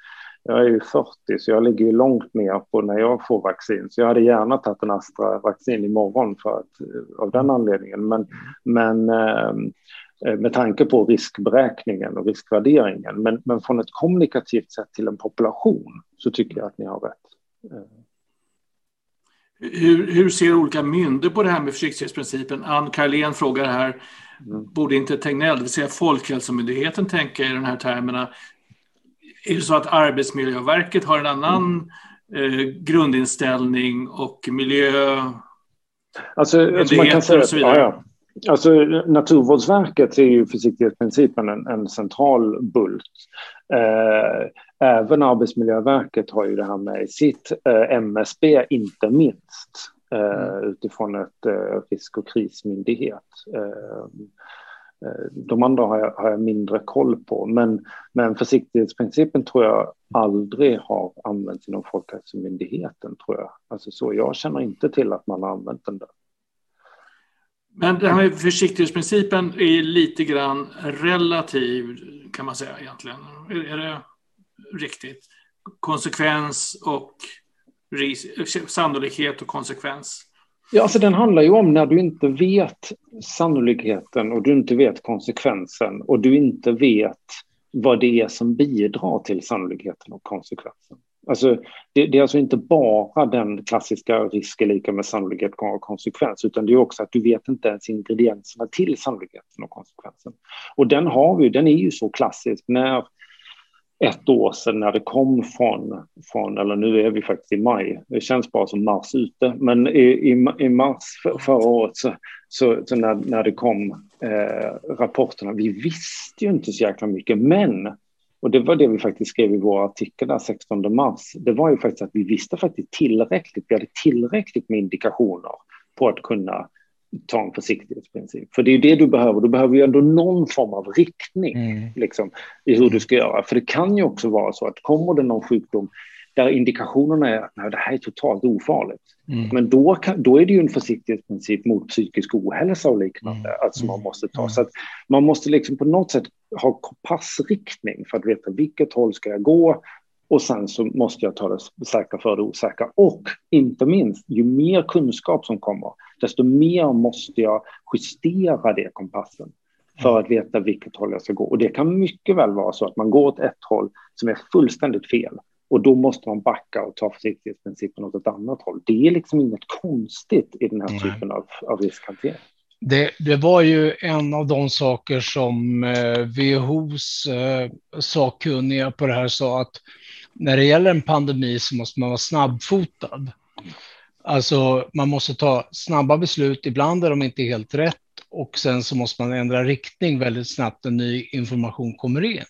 jag är ju 40 så jag ligger ju långt ner på när jag får vaccin. Så jag hade gärna tagit en Astra-vaccin imorgon för att, av den anledningen. Men, men eh, Eh, med tanke på riskberäkningen och riskvärderingen. Men, men från ett kommunikativt sätt till en population så tycker jag att ni har rätt. Hur, hur ser olika myndigheter på det här med försiktighetsprincipen? Ann Karlén frågar här, mm. borde inte Tegnell, det vill säga Folkhälsomyndigheten, tänka i de här termerna? Är det så att Arbetsmiljöverket har en annan mm. eh, grundinställning och miljö... Alltså, man kan säga, ja, ja. Alltså, Naturvårdsverket är ju försiktighetsprincipen en, en central bult. Eh, även Arbetsmiljöverket har ju det här med sitt eh, MSB, inte minst, eh, mm. utifrån ett risk och krismyndighet. De andra har jag, har jag, mindre koll på, men, men försiktighetsprincipen tror jag aldrig har använts inom Folkhälsomyndigheten, tror jag. Alltså så, jag känner inte till att man har använt den där. Men det här med försiktighetsprincipen är lite grann relativ kan man säga egentligen. Är det riktigt? Konsekvens och sannolikhet och konsekvens. Ja, alltså den handlar ju om när du inte vet sannolikheten och du inte vet konsekvensen och du inte vet vad det är som bidrar till sannolikheten och konsekvensen. Alltså, det, det, är alltså inte bara den klassiska risk är lika med sannolikhet och konsekvens, utan det är också att du vet inte ens ingredienserna till sannolikheten och konsekvensen. Och den har vi, den är ju så klassisk när ett år sedan när det kom från, från, eller nu är vi faktiskt i maj, det känns bara som mars ute, men i, i, i mars för, förra året så, så, så, när, när det kom eh, rapporterna, vi visste ju inte så jäkla mycket, men och det var det vi faktiskt skrev i vår artikel där 16 mars. Det var ju faktiskt att vi visste faktiskt tillräckligt. Vi hade tillräckligt med indikationer på att kunna ta en försiktighetsprincip. För det är det du behöver. Du behöver ju ändå någon form av riktning mm. liksom, i hur du ska göra. För det kan ju också vara så att kommer det någon sjukdom där indikationerna är att det här är totalt ofarligt. Mm. Men då, kan, då är det ju en försiktighetsprincip mot psykisk ohälsa och liknande mm. alltså man måste ta. Mm. Så att man måste liksom på något sätt ha kompassriktning för att veta vilket håll ska jag gå och sen så måste jag ta det säkra för det osäkra. Och inte minst, ju mer kunskap som kommer, desto mer måste jag justera det kompassen för att veta vilket håll jag ska gå. Och det kan mycket väl vara så att man går åt ett håll som är fullständigt fel. Och då måste man backa och ta försiktighetsprincipen åt ett annat håll. Det är liksom inget konstigt i den här typen av, av riskhantering. Det, det, var ju en av de saker som eh, WHOs eh, sakkunniga på det här sa att när det gäller en pandemi så måste man vara snabbfotad. Alltså man måste ta snabba beslut, ibland är de inte helt rätt och sen så måste man ändra riktning väldigt snabbt när ny information kommer in.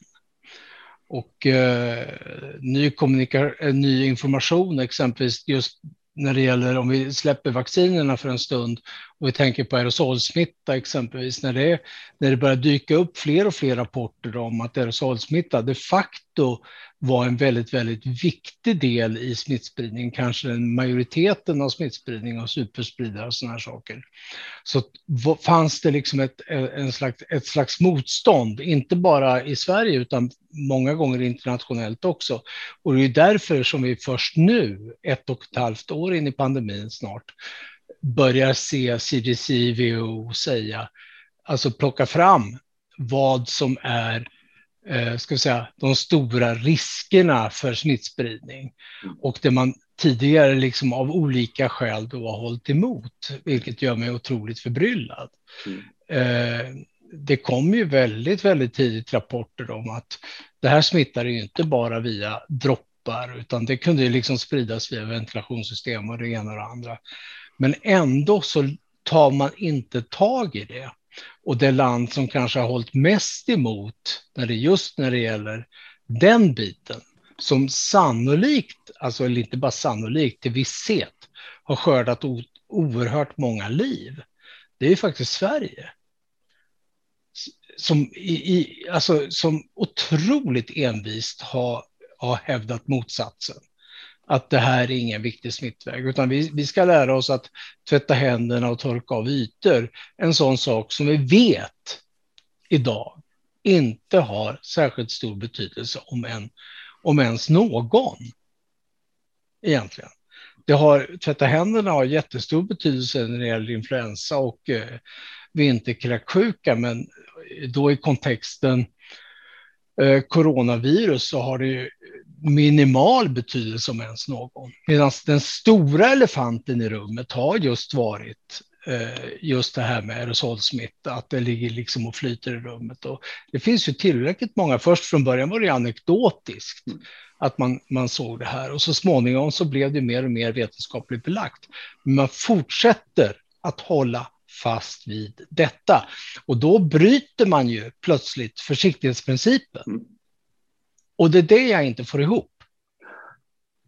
Och eh, ny, eh, ny information, exempelvis just när det gäller om vi släpper vaccinerna för en stund och vi tänker på aerosolsmitta exempelvis, när det, när det börjar dyka upp fler och fler rapporter om att aerosolsmitta de facto var en väldigt, väldigt viktig del i smittspridning, kanske den majoriteten av smittspridning och superspridare och sådana här saker. Så fanns det liksom ett, eh, en slags, ett slags motstånd, inte bara i Sverige utan många gånger internationellt också. Och det är därför som vi först nu, ett och ett halvt år in i pandemin snart, börjar se CDC, WHO säga, alltså plocka fram vad som är eh, ska vi säga, de stora riskerna för smittspridning mm. och det man tidigare liksom av olika skäl då har hållit emot, vilket gör mig otroligt förbryllad. Mm. Eh, det kom ju väldigt, väldigt tidigt rapporter om att det här smittar ju inte bara via droppar, utan det kunde ju liksom spridas via ventilationssystem och det ena och det andra. Men ändå så tar man inte tag i det. Och det land som kanske har hållit mest emot när det just när det gäller den biten som sannolikt, alltså eller inte bara sannolikt, till visshet har skördat oerhört många liv. Det är ju faktiskt Sverige. Som, i, i, alltså, som otroligt envist har, har hävdat motsatsen att det här är ingen viktig smittväg, utan vi, vi ska lära oss att tvätta händerna och torka av ytor. En sån sak som vi vet idag inte har särskilt stor betydelse om, en, om ens någon. Egentligen. Det har, tvätta händerna har jättestor betydelse när det gäller influensa och eh, vinterkräksjuka, men då i kontexten eh, coronavirus så har det ju minimal betydelse om ens någon. Medan den stora elefanten i rummet har just varit eh, just det här med aerosolsmitta, att det ligger liksom och flyter i rummet. Och det finns ju tillräckligt många, först från början var det anekdotiskt att man, man såg det här och så småningom så blev det mer och mer vetenskapligt belagt. Men man fortsätter att hålla fast vid detta och då bryter man ju plötsligt försiktighetsprincipen. Mm. Och det är det jag inte får ihop.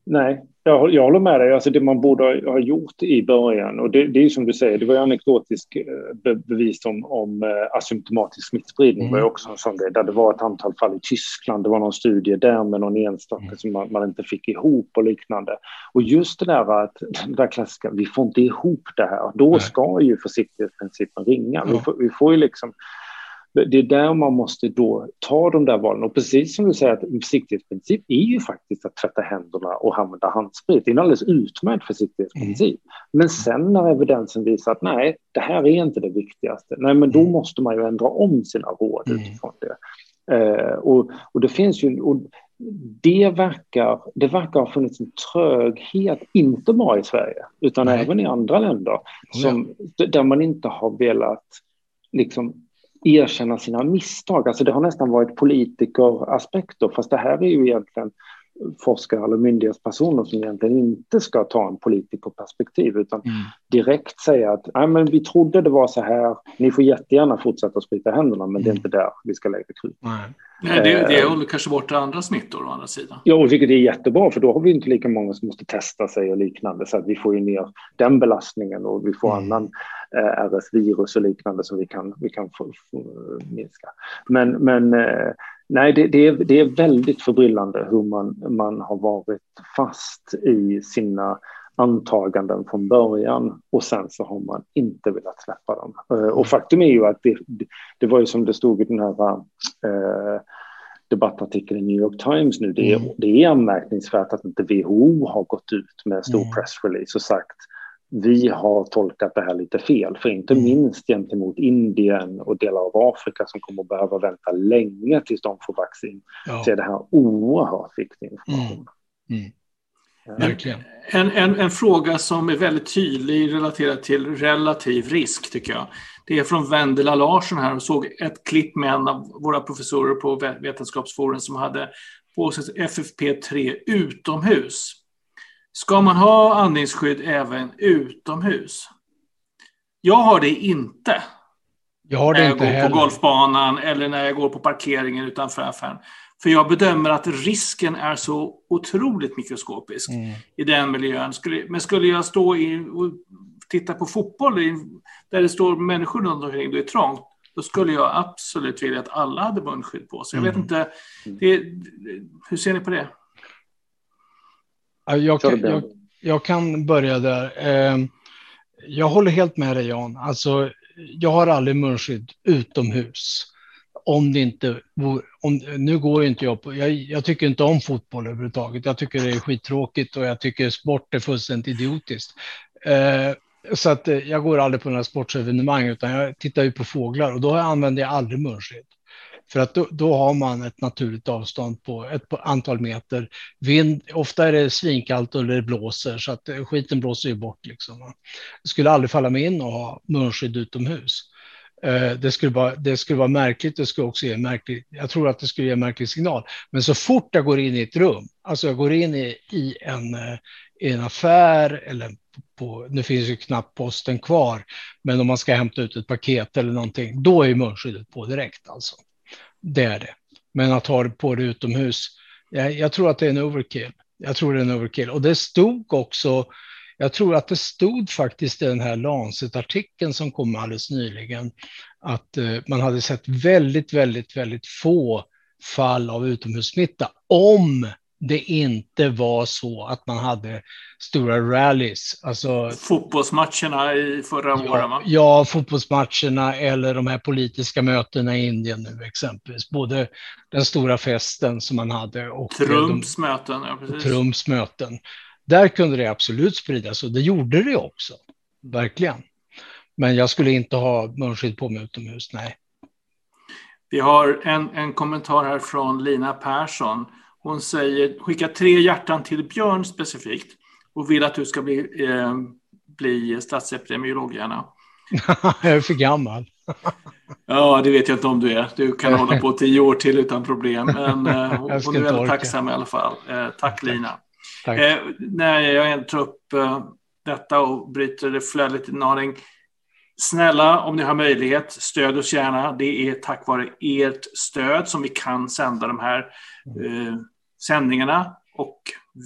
Nej, jag, jag håller med dig. Alltså det man borde ha gjort i början, och det, det är som du säger, det var ju anekdotisk eh, bevis om, om eh, asymptomatisk smittspridning. Mm. var också en sån grej, där det var ett antal fall i Tyskland, det var någon studie där med någon enstaka mm. som man, man, inte fick ihop och liknande. Och just det där att, det där klassiska, vi får inte ihop det här, då ska ju försiktighetsprincipen ringa. Ja. Vi, får, vi får ju liksom det är där man måste då ta de där valen. Och precis som du säger, att en försiktighetsprincip är ju faktiskt att tvätta händerna och använda handsprit. Det är en alldeles utmärkt försiktighetsprincip. Mm. Men sen när evidensen visar att nej, det här är inte det viktigaste, nej, men då mm. måste man ju ändra om sina råd mm. utifrån det. Eh, och, och det finns ju, och det verkar, det verkar ha funnits en tröghet, inte bara i Sverige, utan nej. även i andra länder, som, ja. där man inte har velat liksom erkänna sina misstag. Alltså det har nästan varit politikeraspekter, fast det här är ju egentligen forskare eller myndighetspersoner som egentligen inte ska ta en politikerperspektiv utan mm. direkt säga att Nej, men vi trodde det var så här, ni får jättegärna fortsätta sprita händerna men mm. det är mm. inte där vi ska lägga krut. Nej, det, det håller kanske bort andra smittor å andra sidan. Ja, vilket är jättebra för då har vi inte lika många som måste testa sig och liknande så att vi får ju ner den belastningen och vi får mm. annan eh, RS-virus och liknande som vi kan, vi kan få, få minska. Men, men eh, nej, det, det, är, det är väldigt förbryllande hur man, man har varit fast i sina antaganden från början och sen så har man inte velat släppa dem. Eh, och faktum är ju att det, det var ju som det stod i den här eh, debattartikeln i New York Times nu, det är, mm. det är anmärkningsvärt att inte WHO har gått ut med en stor pressrelease och sagt vi har tolkat det här lite fel, för inte mm. minst gentemot Indien och delar av Afrika som kommer att behöva vänta länge tills de får vaccin, ja. så är det här oerhört viktig information. Mm. Mm. Verkligen. En, en, en, fråga som är väldigt tydlig relaterad till relativ risk, tycker jag. Det är från Vendela Larsson här och såg ett klipp med en av våra professorer på Vetenskapsforum som hade på sig FFP3 utomhus. Ska man ha andningsskydd även utomhus? Jag har det inte. Jag har det när jag inte går heller. på golfbanan eller när jag går på parkeringen utanför affären. För jag bedömer att risken är så otroligt mikroskopisk mm. i den miljön. Men skulle jag stå i, och titta på fotboll där det står människor runt omkring, det är trångt, då skulle jag absolut vilja att alla hade munskydd på sig. Jag vet mm. inte, det, hur ser ni på det? Jag kan, jag, jag kan börja där. Ehm, jag håller helt med dig Jan. Alltså, jag har aldrig munskydd utomhus om det inte om, nu går inte jag på, jag, jag, tycker inte om fotboll överhuvudtaget. Jag tycker det är skittråkigt och jag tycker sport är fullständigt idiotiskt. Eh, så att eh, jag går aldrig på några sportsevenemang utan jag tittar ju på fåglar och då använder jag aldrig munskydd. För att då, då, har man ett naturligt avstånd på ett antal meter. Vind, ofta är det svinkallt och det blåser så att eh, skiten blåser ju bort. Liksom. Det skulle aldrig falla mig in att ha munskydd utomhus. Eh, det skulle, vara, det skulle vara märkligt, det skulle också ge märklig, jag tror att det skulle ge en märklig signal. Men så fort jag går in i ett rum, alltså jag går in i, i, en, eh, i en affär eller på, nu finns ju knappt posten kvar, men om man ska hämta ut ett paket eller någonting, då är munskyddet på direkt alltså. Det är det. Men att ha det på det utomhus, jag, jag tror att det är en overkill. Jag tror det är en overkill. Och det stod också jag tror att det stod faktiskt i den här Lancet-artikeln som kom alldeles nyligen att eh, man hade sett väldigt, väldigt, väldigt få fall av utomhussmitta om det inte var så att man hade stora rallies. Alltså, Fotbollsmatcherna i förra ja, året? Va? Ja, fotbollsmatcherna eller de här politiska mötena i Indien nu exempelvis. Både den stora festen som man hade och Trumps de, möten. Ja, precis. Trumps möten. Där kunde det absolut spridas och det gjorde det också. Verkligen. Men jag skulle inte ha munskydd på mig utomhus, nej. Vi har en, en kommentar här från Lina Persson. Hon säger, skicka tre hjärtan till Björn specifikt och vill att du ska bli, eh, bli statsepidemiolog gärna. jag är för gammal. ja, det vet jag inte om du är. Du kan hålla på tio år till utan problem. Men eh, hon, hon är väldigt tacksam i alla fall. Eh, tack Lina. Eh, när jag ändå tar upp eh, detta och bryter det flödet en aning. Snälla, om ni har möjlighet, stöd oss gärna. Det är tack vare ert stöd som vi kan sända de här eh, sändningarna och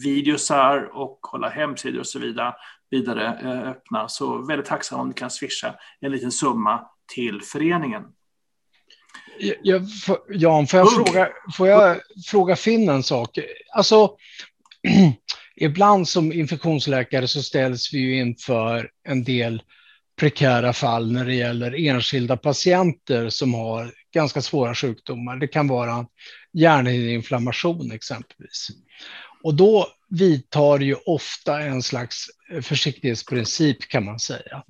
videosar och hålla hemsidor och så vidare, vidare eh, öppna. Så väldigt tacksam om ni kan swisha en liten summa till föreningen. Jag, Jan, får jag, fråga, får jag fråga Finn en sak? Alltså, ibland som infektionsläkare så ställs vi ju inför en del prekära fall när det gäller enskilda patienter som har ganska svåra sjukdomar. Det kan vara hjärnhinneinflammation exempelvis. Och då vidtar ju ofta en slags försiktighetsprincip kan man säga,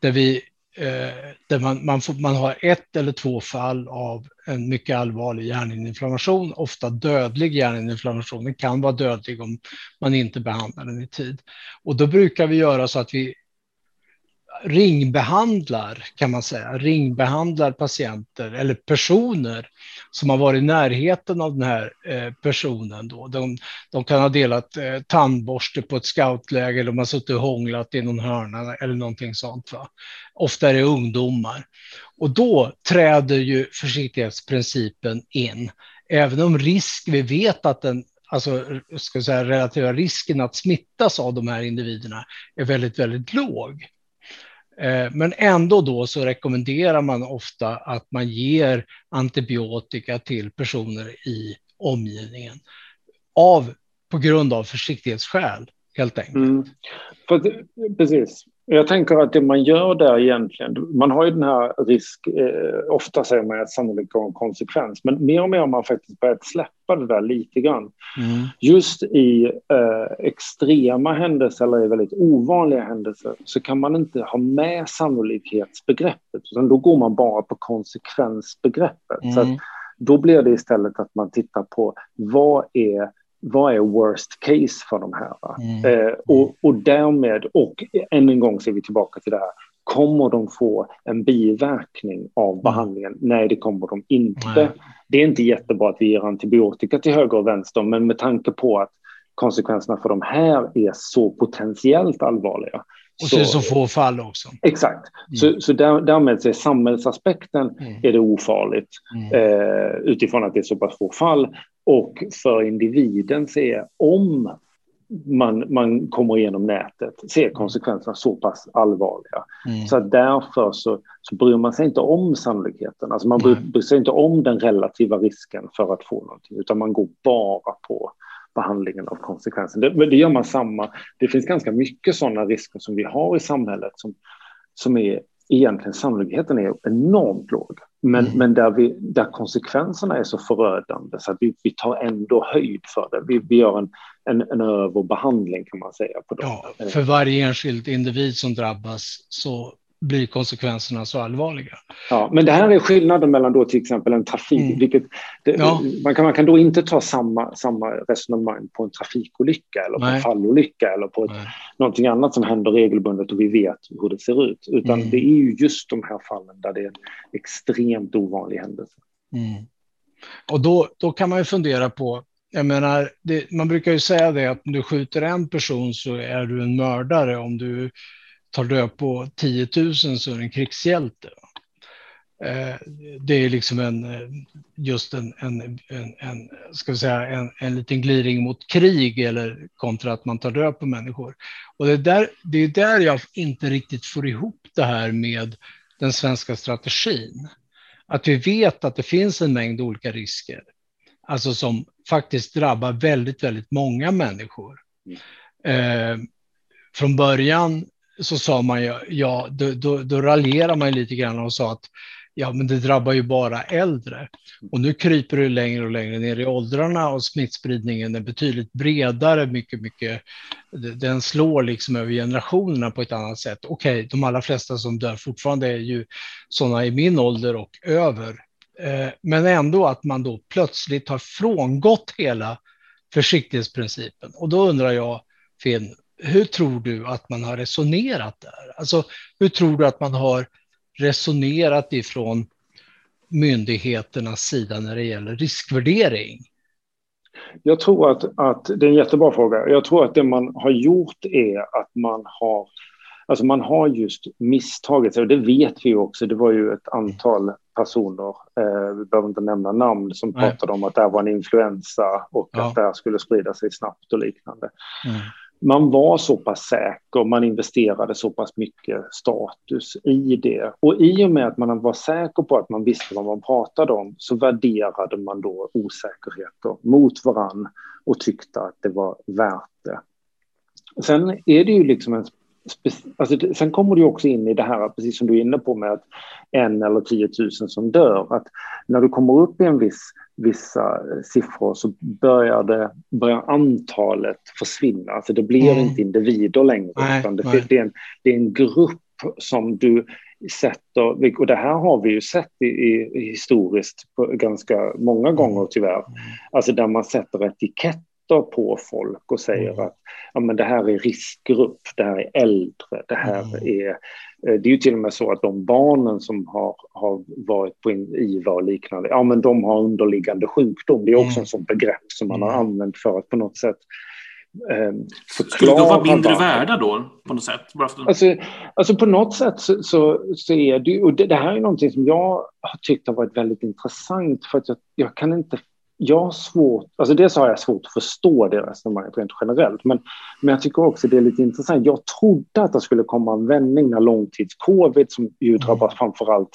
där vi Eh, där man, man, får, man har ett eller två fall av en mycket allvarlig hjärninflammation, ofta dödlig hjärninflammation. Den kan vara dödlig om man inte behandlar den i tid. Och då brukar vi göra så att vi ringbehandlar, kan man säga, ringbehandlar patienter eller personer som har varit i närheten av den här eh, personen. Då. De, de kan ha delat eh, tandborste på ett scoutläger, de har suttit och hånglat i någon hörna eller någonting sånt. Va? Ofta är det ungdomar. Och då träder ju försiktighetsprincipen in även om risk, vi vet att den alltså, ska säga, relativa risken att smittas av de här individerna är väldigt, väldigt låg. Eh, men ändå då så rekommenderar man ofta att man ger antibiotika till personer i omgivningen av, på grund av försiktighetsskäl helt enkelt. Mm. För, precis. Jag tänker att det man gör där egentligen, man har ju den här risk, eh, ofta säger man att sannolikt har en konsekvens, men mer och mer har man faktiskt börjat släppa det där lite grann. Mm. Just i eh, extrema händelser eller i väldigt ovanliga händelser så kan man inte ha med sannolikhetsbegreppet, utan då går man bara på konsekvensbegreppet. Mm. Så då blir det istället att man tittar på vad är vad är worst case för de här? Mm. Eh, och, och därmed, och än en gång ser vi tillbaka till det här, kommer de få en biverkning av mm. behandlingen? Nej, det kommer de inte. Nej. Det är inte jättebra att vi ger antibiotika till höger och vänster, men med tanke på att konsekvenserna för de här är så potentiellt allvarliga. Och så, så, så få fall också. Exakt. Mm. Så, så där, därmed är samhällsaspekten mm. är det ofarligt mm. eh, utifrån att det är så pass få fall. Och för individen är om man, man kommer igenom nätet är konsekvenserna så pass allvarliga. Mm. Så därför så, så bryr man sig inte om sannolikheten. Alltså man bryr, bryr sig inte om den relativa risken för att få någonting, utan man går bara på behandlingen av konsekvensen. Det, det gör man samma. Det finns ganska mycket sådana risker som vi har i samhället som, som är egentligen sannolikheten är enormt låg. Men, mm. men där, vi, där konsekvenserna är så förödande så att vi, vi tar ändå höjd för det. Vi, vi gör en, en, en överbehandling kan man säga. På dem. Ja, för varje enskild individ som drabbas så blir konsekvenserna så allvarliga. Ja, men det här är skillnaden mellan då till exempel en trafik, mm. vilket det, ja. man, kan, man kan då inte ta samma, samma resonemang på en trafikolycka eller på Nej. en fallolycka eller på ett, någonting annat som händer regelbundet och vi vet hur det ser ut, utan mm. det är ju just de här fallen där det är en extremt ovanlig händelse. Mm. Och då, då kan man ju fundera på jag menar, det, man brukar ju säga det att om du skjuter en person så är du en mördare. Om du tar död på 10 000 så är det en krigshjälte. Eh, det är liksom en, just en, en, en, en, ska vi säga, en, en liten gliring mot krig eller kontra att man tar död på människor. Och det är, där, det är där jag inte riktigt får ihop det här med den svenska strategin. Att vi vet att det finns en mängd olika risker, alltså som faktiskt drabbar väldigt, väldigt många människor. Eh, från början så sa man ju, ja, då, då, då raljerar man lite grann och sa att ja, men det drabbar ju bara äldre. Och nu kryper det längre och längre ner i åldrarna och smittspridningen är betydligt bredare, mycket, mycket. Den slår liksom över generationerna på ett annat sätt. Okej, okay, de allra flesta som dör fortfarande är ju sådana i min ålder och över. Eh, men ändå att man då plötsligt har frångått hela försiktighetsprincipen. Och då undrar jag, Finn, hur tror du att man har resonerat där? Alltså, hur tror du att man har resonerat ifrån myndigheternas sida när det gäller riskvärdering? Jag tror att, att det är en jättebra fråga. Jag tror att det man har gjort är att man har Alltså man har just misstagit sig, och det vet vi också. Det var ju ett antal personer, eh, vi behöver inte nämna namn, som Nej. pratade om att det var en influensa och ja. att det här skulle sprida sig snabbt och liknande. Mm man var så pass säker, man investerade så pass mycket status i det. Och i och med att man var säker på att man visste vad man pratade om så värderade man då osäkerheter mot varann och tyckte att det var värt det. Sen är det ju liksom en Alltså, sen kommer du också in i det här, precis som du är inne på, med att en eller tiotusen som dör. Att när du kommer upp i en viss, vissa siffror så börjar, det, börjar antalet försvinna. Alltså det blir mm. inte individer längre, nej, utan det, det, är en, det är en grupp som du sätter, och det här har vi ju sett i, i, historiskt ganska många gånger tyvärr, mm. alltså där man sätter etikett röster på folk och säger mm. att ja, men det här är riskgrupp, det här är äldre, det här mm. är... Eh, det är ju till och med så att de barnen som har, har varit på IVA och liknande, ja men de har underliggande sjukdom. Det är också mm. en sån begrepp som man har mm. använt för att på något sätt eh, Skulle de vara mindre värda då, på något sätt? Alltså, alltså på något sätt så, så, så är det och det, det, här är någonting som jag har tyckt har varit väldigt intressant för att jag, jag kan inte jag har svårt, alltså dels har jag svårt att förstå det resonemanget rent generellt, men, men jag tycker också det är lite intressant. Jag trodde att det skulle komma en vändning när långtidscovid, som ju drabbar mm. framförallt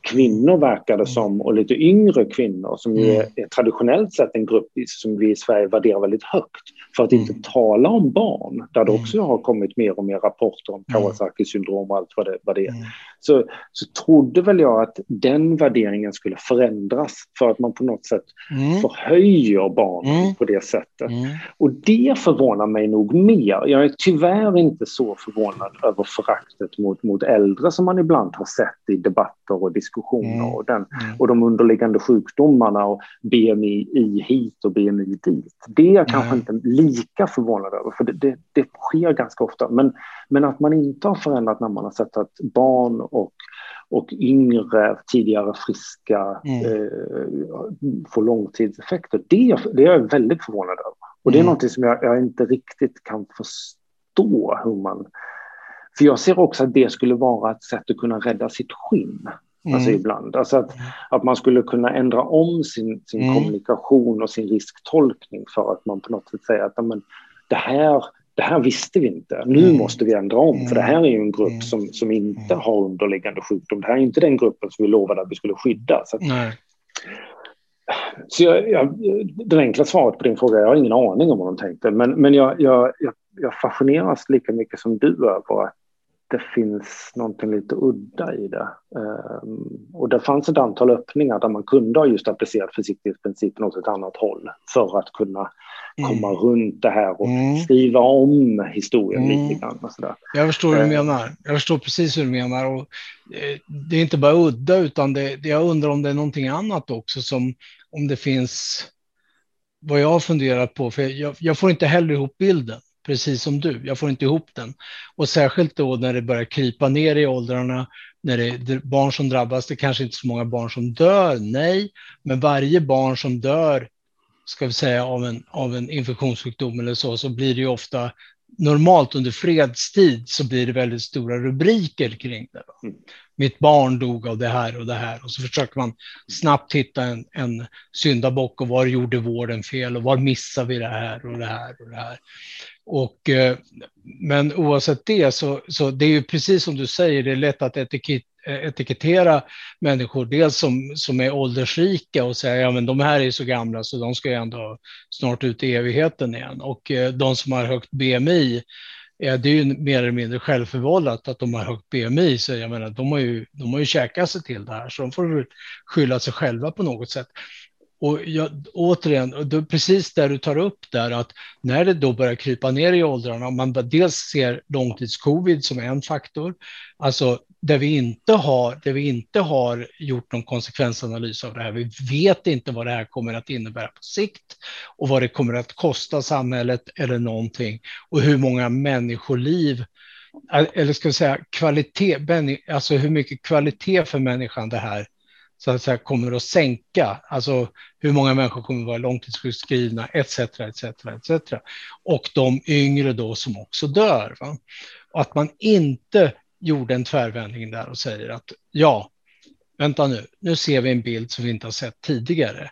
kvinnor verkar det som, och lite yngre kvinnor, som ju är, mm. är traditionellt sett en grupp som vi i Sverige värderar väldigt högt, för att inte mm. tala om barn, där det också har kommit mer och mer rapporter om Kawasaki syndrom och allt vad det, vad det är. Så, så trodde väl jag att den värderingen skulle förändras för att man på något sätt mm. förhöjer barn mm. på det sättet. Mm. Och det förvånar mig nog mer. Jag är tyvärr inte så förvånad över föraktet mot, mot äldre som man ibland har sett i debatter och diskussioner mm. och, den, mm. och de underliggande sjukdomarna och BMI i hit och BMI dit. Det är jag kanske inte lika förvånad över, för det, det, det sker ganska ofta. Men, men att man inte har förändrat när man har sett att barn och och yngre, tidigare friska mm. eh, får långtidseffekter. Det, det är jag väldigt förvånad över. Och det är mm. någonting som jag, jag, inte riktigt kan förstå hur man... För jag ser också att det skulle vara ett sätt att kunna rädda sitt skinn. Mm. Alltså ibland. Alltså att, att man skulle kunna ändra om sin, sin mm. kommunikation och sin risktolkning för att man på något sätt säger att men, det här det här visste vi inte. Nu mm. måste vi ändra om, för det här är ju en grupp mm. som, som inte mm. har underliggande sjukdom. Det här är inte den gruppen som vi lovade att vi skulle skydda. Så, att, så jag, jag, det enkla svaret på din fråga, jag har ingen aning om vad de tänkte, men, men jag, jag, jag fascineras lika mycket som du över att det finns någonting lite udda i det. Um, och det fanns ett antal öppningar där man kunde ha just applicerat försiktighetsprincipen åt ett annat håll för att kunna komma mm. runt det här och mm. skriva om historien mm. lite grann. Och sådär. Jag förstår hur du eh. menar. Jag förstår precis hur du menar. Och eh, det är inte bara udda, utan det, det, jag undrar om det är någonting annat också, som om det finns vad jag har funderat på, för jag, jag får inte heller ihop bilden precis som du. Jag får inte ihop den. Och särskilt då när det börjar krypa ner i åldrarna, när det är barn som drabbas. Det är kanske inte så många barn som dör, nej, men varje barn som dör, ska vi säga av en, av en infektionssjukdom eller så, så blir det ju ofta normalt under fredstid så blir det väldigt stora rubriker kring det. Mm. Mitt barn dog av det här och det här och så försöker man snabbt hitta en, en syndabock och var gjorde vården fel och var missar vi det här och det här och det här. Och, eh, men oavsett det så, så det är ju precis som du säger, det är lätt att etikett, Eh, etikettera människor, dels som, som är åldersrika och säga ja men de här är så gamla så de ska ju ändå snart ut i evigheten igen. Och eh, de som har högt BMI, ja, det är ju mer eller mindre självförvållat att de har högt BMI, så jag menar de har ju, de har ju käkat sig till det här, så de får väl skylla sig själva på något sätt. Och jag, återigen, då, precis där du tar upp där, att när det då börjar krypa ner i åldrarna, om man dels ser långtidscovid som en faktor, alltså där vi inte har, där vi inte har gjort någon konsekvensanalys av det här. Vi vet inte vad det här kommer att innebära på sikt och vad det kommer att kosta samhället eller någonting och hur många människoliv eller ska vi säga kvalitet, alltså hur mycket kvalitet för människan det här så att säga, kommer att sänka, alltså hur många människor kommer att vara långtidssjukskrivna etc. etc, etc. Och de yngre då som också dör. Va? Och att man inte gjorde en tvärvändning där och säger att ja, vänta nu, nu ser vi en bild som vi inte har sett tidigare.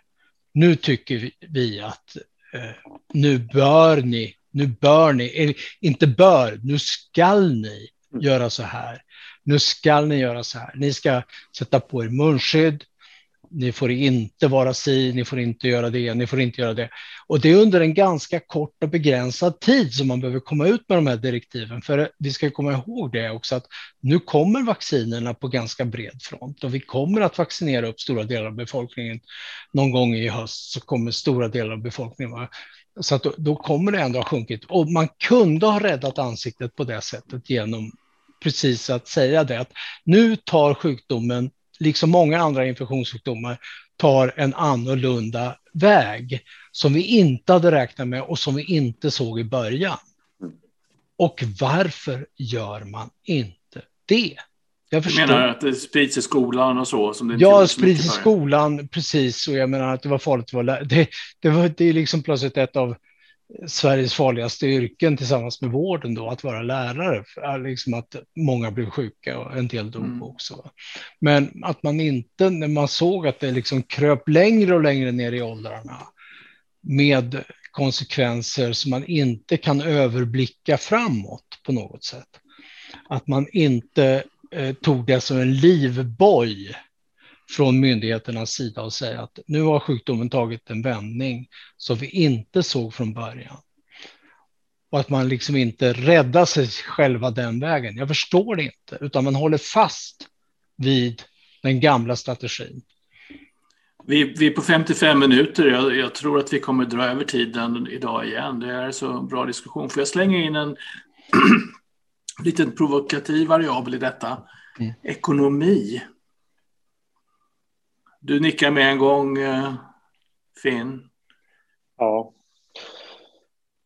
Nu tycker vi att eh, nu bör ni, nu bör ni, eller inte bör, nu skall ni göra så här nu ska ni göra så här. Ni ska sätta på er munskydd. Ni får inte vara si, ni får inte göra det, ni får inte göra det. Och det är under en ganska kort och begränsad tid som man behöver komma ut med de här direktiven. För vi ska komma ihåg det också att nu kommer vaccinerna på ganska bred front och vi kommer att vaccinera upp stora delar av befolkningen. Någon gång i höst så kommer stora delar av befolkningen vara så att då, då, kommer det ändå ha sjunkit. Och man kunde ha räddat ansiktet på det sättet genom precis att säga det, att nu tar sjukdomen, liksom många andra infektionssjukdomar, tar en annorlunda väg som vi inte hade räknat med och som vi inte såg i början. Och varför gör man inte det? Jag du menar att det sprids i skolan och så? Som det ja, sprids i skolan, precis. Och jag menar att det var farligt att vara lärare. Det, det, var, det är liksom plötsligt ett av Sveriges farligaste yrken tillsammans med vården då, att vara lärare. Liksom att många blev sjuka och en del dog mm. också. Men att man inte, när man såg att det liksom kröp längre och längre ner i åldrarna, med konsekvenser som man inte kan överblicka framåt på något sätt. Att man inte eh, tog det som en livboj från myndigheternas sida och säga att nu har sjukdomen tagit en vändning som vi inte såg från början. Och att man liksom inte räddar sig själva den vägen. Jag förstår det inte, utan man håller fast vid den gamla strategin. Vi, vi är på 55 minuter. Jag, jag, tror att vi kommer dra över tiden idag igen. Det är så bra diskussion. Får jag slänga in en liten provokativ variabel i detta? Mm. Ekonomi. Du nickar med en gång, eh, Finn. Ja.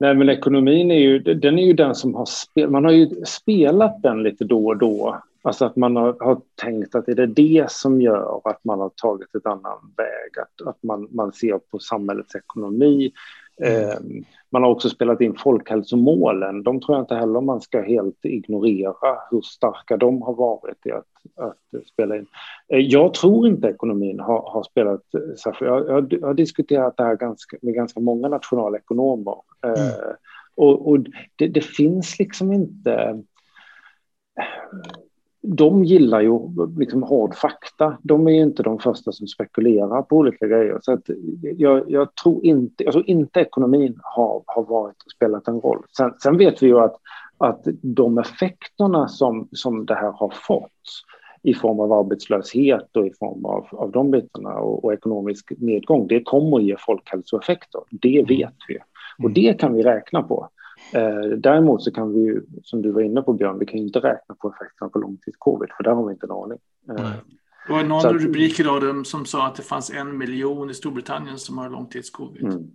Nej, men ekonomin är ju, den är ju den som har spelat, man har ju spelat den lite då och då. Alltså att man har, har tänkt att är det det som gör att man har tagit ett annan väg, att, att man, man ser på samhällets ekonomi. Mm. Eh, man har också spelat in folkhälsomålen. De tror jag inte heller man ska helt ignorera hur starka de har varit i att, att spela in. Eh, jag tror inte ekonomin har, har spelat. Jag, jag, jag har diskuterat det här ganska, med ganska många nationalekonomer. Eh, mm. och, och det, det, finns liksom inte de gillar ju liksom hård fakta. De är ju inte de första som spekulerar på olika grejer. Så att jag, jag tror inte, jag tror inte ekonomin har, har varit, spelat en roll. Sen, sen vet vi ju att, att de effekterna som, som det här har fått i form av arbetslöshet och i form av, av de bitarna och, och ekonomisk nedgång, det kommer att ge folkhälsoeffekter. Det vet vi. Och mm. det kan vi räkna på. Eh, däremot så kan vi ju, som du var inne på Björn, vi kan ju inte räkna på effekterna på långtidscovid, för där har vi inte en aning. Eh, det var någon att, rubrik idag som sa att det fanns en miljon i Storbritannien som har långtidscovid. Mm.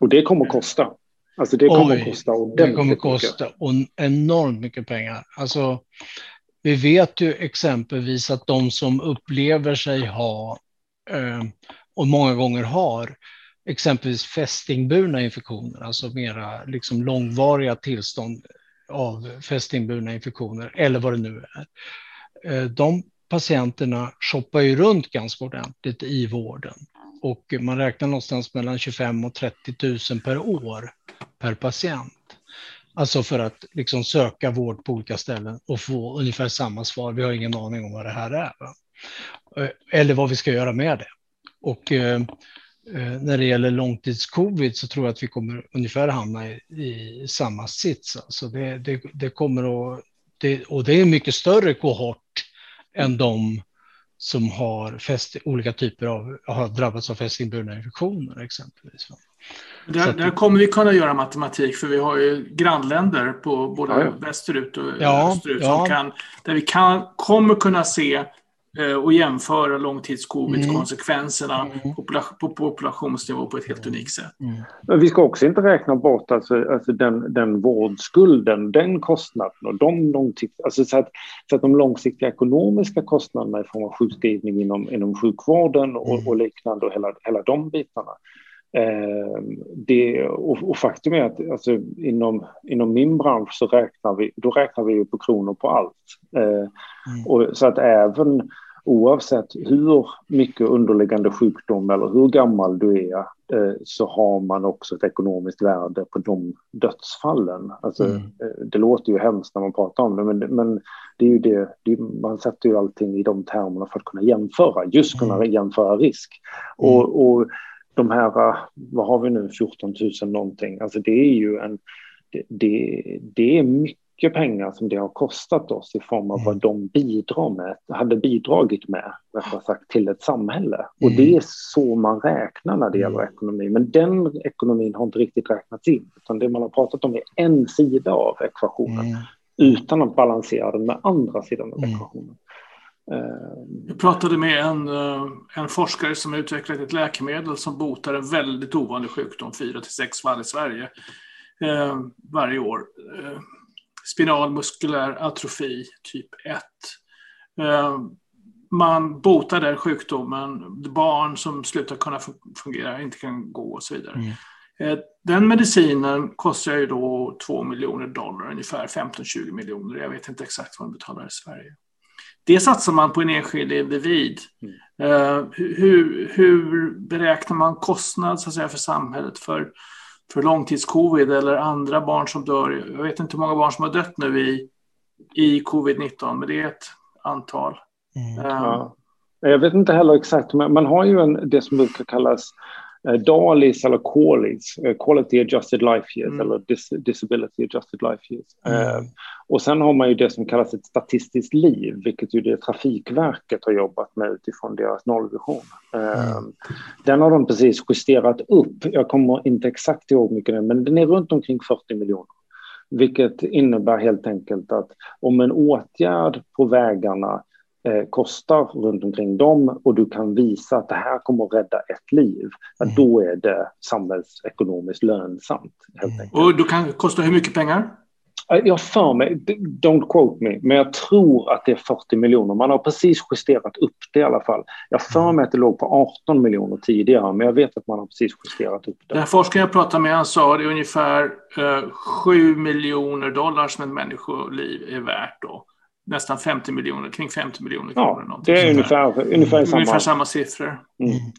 Och det kommer att kosta. Alltså det kommer Oj, att kosta Det kommer att kosta och enormt mycket pengar. Alltså, vi vet ju exempelvis att de som upplever sig ha eh, och många gånger har exempelvis fästingburna infektioner, alltså mera liksom långvariga tillstånd av fästingburna infektioner eller vad det nu är. Eh, de patienterna shoppar ju runt ganska ordentligt i vården och man räknar någonstans mellan 25 och 30 000 per år per patient. Alltså för att liksom söka vård på olika ställen och få ungefär samma svar. Vi har ingen aning om vad det här är. Eh, eller vad vi ska göra med det. Och Eh, när det gäller långtidscovid så tror jag att vi kommer ungefär hamna i, i samma sits. Alltså det, det, det kommer att, det, och det är en mycket större kohort än de som har fäst, olika typer av, har drabbats av fästingburna infektioner exempelvis. Där, där, kommer vi kunna göra matematik för vi har ju grannländer på både ja, ja. västerut och ja, österut ja. kan, där vi kan, kommer kunna se Eh, och jämföra långtidscovid-konsekvenserna mm. på populationsnivå på ett helt unikt sätt. Mm. Men vi ska också inte räkna bort alltså, alltså den, den vårdskulden, den kostnaden och de långsiktiga, alltså så, att, så att de långsiktiga ekonomiska kostnaderna i form av sjukskrivning inom, inom sjukvården och, mm. och liknande och hela, hela de bitarna. Eh, det, och, och, faktum är att alltså, inom, inom min bransch så räknar vi, då räknar vi på kronor på allt. Eh, mm. och, så att även oavsett hur mycket underliggande sjukdom eller hur gammal du är eh, så har man också ett ekonomiskt värde på de dödsfallen. Alltså, mm. Eh, det låter ju hemskt när man pratar om det, men, men det är ju det, det, man sätter ju allting i de termerna för att kunna jämföra, just kunna mm. jämföra risk. Mm. Och, och de här, vad har vi nu, 14 000 någonting, alltså det är ju en, det, det, det är mycket pengar som det har kostat oss i form av vad mm. de bidrar med, hade bidragit med, sagt, till ett samhälle. Och det är mm. så man räknar när det gäller mm. ekonomi. Men den ekonomin har inte riktigt räknats in, utan det man har pratat om är en sida av ekvationen, mm. utan att balansera den med andra sidan av ekvationen. Eh, Jag pratade med en, eh, en forskare som utvecklat ett läkemedel som botar en väldigt ovanlig sjukdom, 4 till sex fall i Sverige eh, varje år. Eh, spinal muskulär atrofi typ 1. Eh, man botar den sjukdomen, barn som slutar kunna fungera, inte kan gå och så vidare. Mm. Eh, den medicinen kostar ju då 2 miljoner dollar, ungefär 15-20 miljoner. Jag vet inte exakt vad den betalar i Sverige. Det satsar man på en enskild individ. Mm. Eh, hur, hur beräknar man kostnad så att säga, för samhället för, för långtidscovid eller andra barn som dör? Jag vet inte hur många barn som har dött nu i, i covid-19, men det är ett antal. Mm. Ja. Jag vet inte heller exakt, men man har ju en, det som brukar kallas DALIs eller QALYs, eh, Quality Adjusted Life Years mm. eller dis Disability Adjusted Life Years. Mm. Uh, och sen har man ju det som kallas ett statistiskt liv, vilket ju det Trafikverket har jobbat med utifrån deras nollvision. Mm. Den har de precis justerat upp. Jag kommer inte exakt ihåg mycket nu, men den är runt omkring 40 miljoner. Vilket innebär helt enkelt att om en åtgärd på vägarna eh, kostar runt omkring dem och du kan visa att det här kommer att rädda ett liv, mm. då är det samhällsekonomiskt lönsamt. Helt enkelt. Och du kan kosta hur mycket pengar? Jag för mig, don't quote me, men jag tror att det är 40 miljoner. Man har precis justerat upp det i alla fall. Jag för mm. mig att det låg på 18 miljoner tidigare, men jag vet att man har precis justerat upp det. Den forskaren jag pratade med han sa att det är ungefär eh, 7 miljoner dollar som ett människoliv är värt då nästan 50 miljoner, kring 50 miljoner kronor. Ja, det är ungefär, ungefär, samma. ungefär samma siffror. Mm.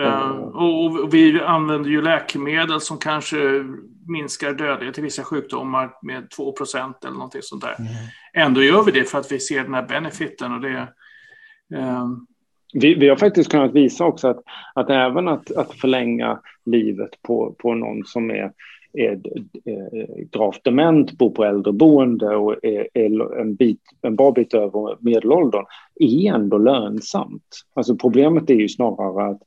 Uh, och, och, vi använder ju läkemedel som kanske minskar dödlighet i vissa sjukdomar med 2% eller någonting sånt där. Mm. Ändå gör vi det för att vi ser den här benefiten och det uh, vi, vi, har faktiskt kunnat visa också att, att även att, att förlänga livet på, på någon som är är gravt dement, bor på äldreboende och är, är en, bit, en bra bit över medelåldern, är ändå lönsamt. Alltså problemet är ju snarare att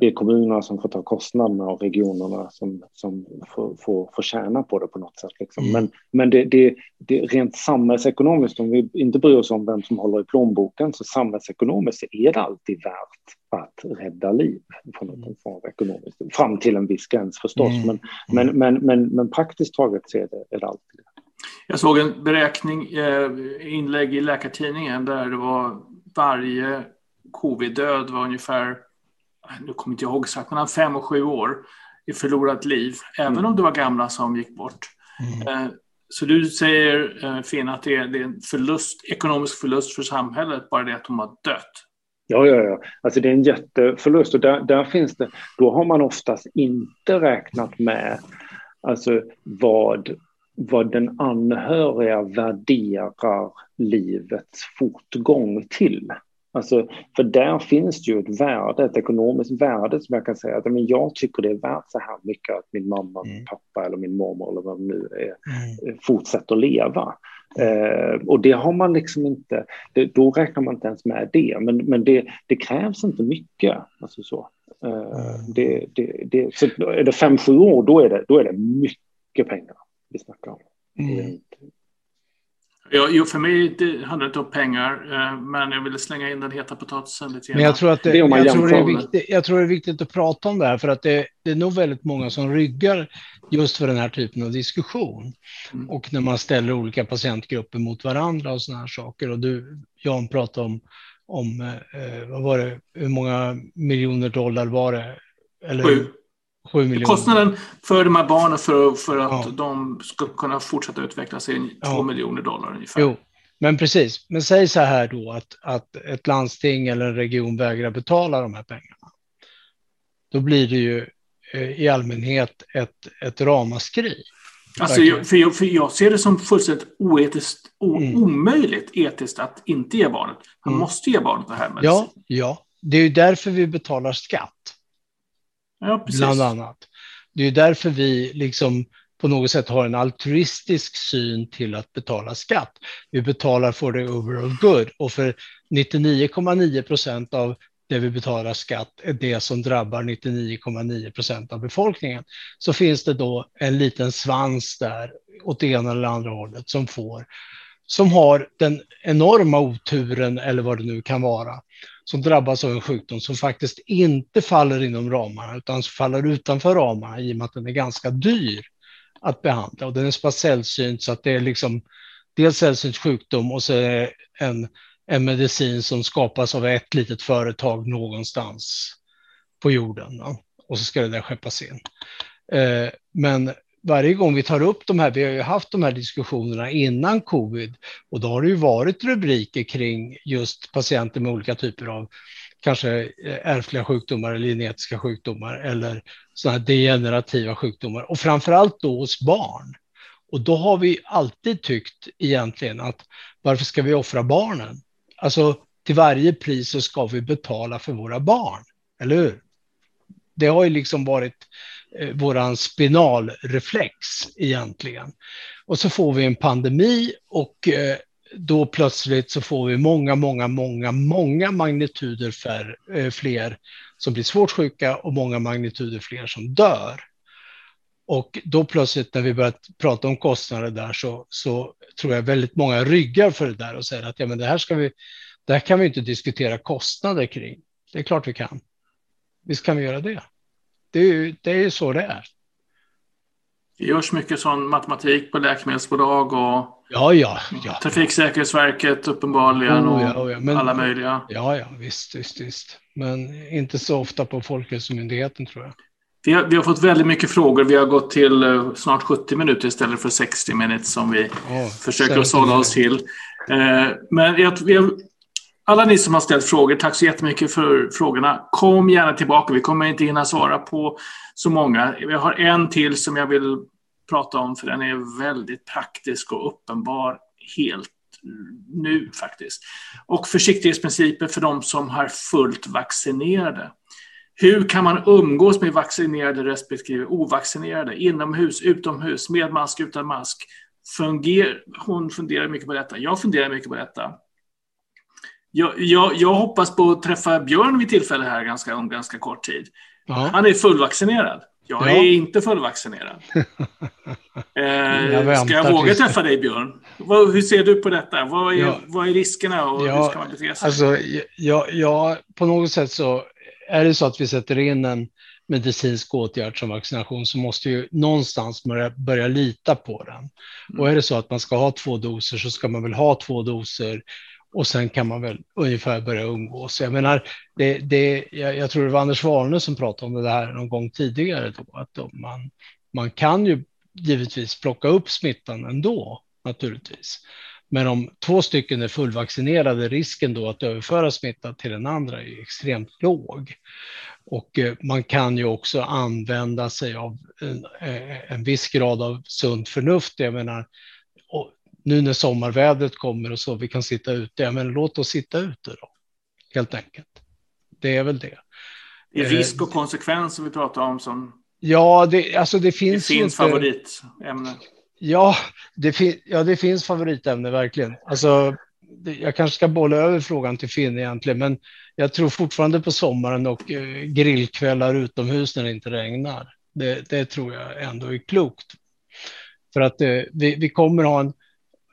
det är kommunerna som får ta kostnaderna och regionerna som, som får, får, får tjäna på det på något sätt. Liksom. Mm. Men, men det, det, det rent samhällsekonomiskt, om vi inte bryr oss om vem som håller i plånboken, så samhällsekonomiskt är det alltid värt att rädda liv från någon form av ekonomiskt. Fram till en viss gräns förstås, mm. men, men, men, men, men praktiskt taget så är det, är det alltid det. Jag såg en beräkning, eh, inlägg i Läkartidningen där det var varje covid-död var ungefär nu kommer inte jag ihåg exakt, mellan fem och sju år i förlorat liv, även mm. om det var gamla som gick bort. Mm. Eh, så du säger, eh, Finn, att det är, det är en förlust, ekonomisk förlust för samhället, bara det att de har dött? Ja, ja, ja. Alltså det är en jätteförlust och där, där finns det, då har man oftast inte räknat med alltså vad, vad den anhöriga värderar livets fortgång till. Alltså, för där finns det ju ett värde, ett ekonomiskt värde som jag kan säga att men jag tycker det är värt så här mycket att min mamma, mm. pappa eller min mormor eller vad det nu är mm. fortsätter leva. Eh, och det har man liksom inte, det, då räknar man inte ens med det, men, men det, det krävs inte mycket. Alltså så. Eh, mm. det, det, det, så är det fem, sju år, då är det, då är det mycket pengar vi snackar om. Mm. Ja, jo, för mig det handlar inte om pengar, eh, men jag ville slänga in den heta potatisen lite Men jag tror, att det, jag, tror det är viktigt, jag tror det är viktigt att prata om det här, för att det, det är nog väldigt många som ryggar just för den här typen av diskussion. Mm. Och när man ställer olika patientgrupper mot varandra och sådana här saker. Och du, Jan, pratade om, om eh, vad var det, hur många miljoner dollar var det? Eller, Sju. Kostnaden för de här barnen för, för att ja. de ska kunna fortsätta utvecklas är 2 ja. miljoner dollar ungefär. Jo, men precis. Men säg så här då att, att ett landsting eller en region vägrar betala de här pengarna. Då blir det ju eh, i allmänhet ett, ett ramaskri. Alltså, jag, för, jag, för jag ser det som fullständigt oetiskt, o, mm. omöjligt etiskt att inte ge barnet. Man mm. måste ge barnet det här medicin. Ja, ja, det är ju därför vi betalar skatt. Ja, precis. Bland annat. Det är därför vi liksom på något sätt har en altruistisk syn till att betala skatt. Vi betalar för the overall good och för 99,9 procent av det vi betalar skatt är det som drabbar 99,9 procent av befolkningen. Så finns det då en liten svans där åt det ena eller andra hållet som får som har den enorma oturen eller vad det nu kan vara som drabbas av en sjukdom som faktiskt inte faller inom ramarna utan faller utanför ramarna i och med att den är ganska dyr att behandla. Och den är så pass sällsynt så att det är liksom dels sällsynt sjukdom och så är det en, en medicin som skapas av ett litet företag någonstans på jorden. Va? Och så ska det där skeppas in. Eh, men varje gång vi tar upp de här, vi har ju haft de här diskussionerna innan covid och då har det ju varit rubriker kring just patienter med olika typer av kanske eh, ärftliga sjukdomar eller genetiska sjukdomar eller sådana degenerativa sjukdomar och framför allt då hos barn. Och då har vi alltid tyckt egentligen att varför ska vi offra barnen? Alltså till varje pris så ska vi betala för våra barn, eller hur? Det har ju liksom varit eh, våran spinalreflex egentligen. Och så får vi en pandemi och eh, då plötsligt så får vi många, många, många, många magnituder för, eh, fler som blir svårt sjuka och många magnituder fler som dör. Och då plötsligt när vi börjar prata om kostnader där så, så tror jag väldigt många ryggar för det där och säger att ja, men det här ska vi, det här kan vi inte diskutera kostnader kring. Det är klart vi kan. Visst kan vi göra det. Det är ju det är så det är. Det görs mycket sån matematik på läkemedelsbolag och ja, ja, ja. Trafiksäkerhetsverket uppenbarligen oh, ja, oh, ja. Men, alla möjliga. Ja, ja, visst, visst, visst. Men inte så ofta på Folkhälsomyndigheten tror jag. Vi har, vi har, fått väldigt mycket frågor. Vi har gått till uh, snart 70 minuter istället för 60 minuter som vi oh, försöker att sålla oss till. Uh, men jag, har, alla ni som har ställt frågor, tack så jättemycket för frågorna. Kom gärna tillbaka. Vi kommer inte hinna svara på så många. Jag har en till som jag vill prata om för den är väldigt praktisk och uppenbar helt nu faktiskt. Och försiktighetsprinciper för de som har fullt vaccinerade. Hur kan man umgås med vaccinerade respektive ovaccinerade? Inomhus, utomhus, med mask, utan mask? Funger, hon funderar mycket på detta. Jag funderar mycket på detta. Jag, jag, jag hoppas på att träffa Björn vid tillfälle här ganska, om ganska kort tid. Ja. Han är fullvaccinerad. Jag ja. är inte fullvaccinerad. eh, jag ska jag våga träffa dig, Björn? Vad, hur ser du på detta? Vad är, ja. vad är riskerna och hur ska man bete sig? Alltså, jag, jag, på något sätt så är det så att vi sätter in en medicinsk åtgärd som vaccination så måste ju någonstans börja, börja lita på den. Mm. Och är det så att man ska ha två doser så ska man väl ha två doser och sen kan man väl ungefär börja umgås. Jag menar, det, det, jag, jag tror det var Anders Warne som pratade om det här någon gång tidigare, då, att man, man kan ju givetvis plocka upp smittan ändå, naturligtvis. Men om två stycken är fullvaccinerade, risken då att överföra smitta till den andra är extremt låg. Och eh, man kan ju också använda sig av en, eh, en viss grad av sunt förnuft. Jag menar, nu när sommarvädret kommer och så vi kan sitta ute, ja, men låt oss sitta ute då, helt enkelt. Det är väl det. Det är risk och konsekvens som vi pratar om som... Ja, det, alltså det finns Det finns inte... favoritämne. Ja det, fin ja, det finns favoritämne verkligen. Alltså, det, jag kanske ska bolla över frågan till Finn egentligen, men jag tror fortfarande på sommaren och eh, grillkvällar utomhus när det inte regnar. Det, det tror jag ändå är klokt. För att eh, vi, vi kommer ha en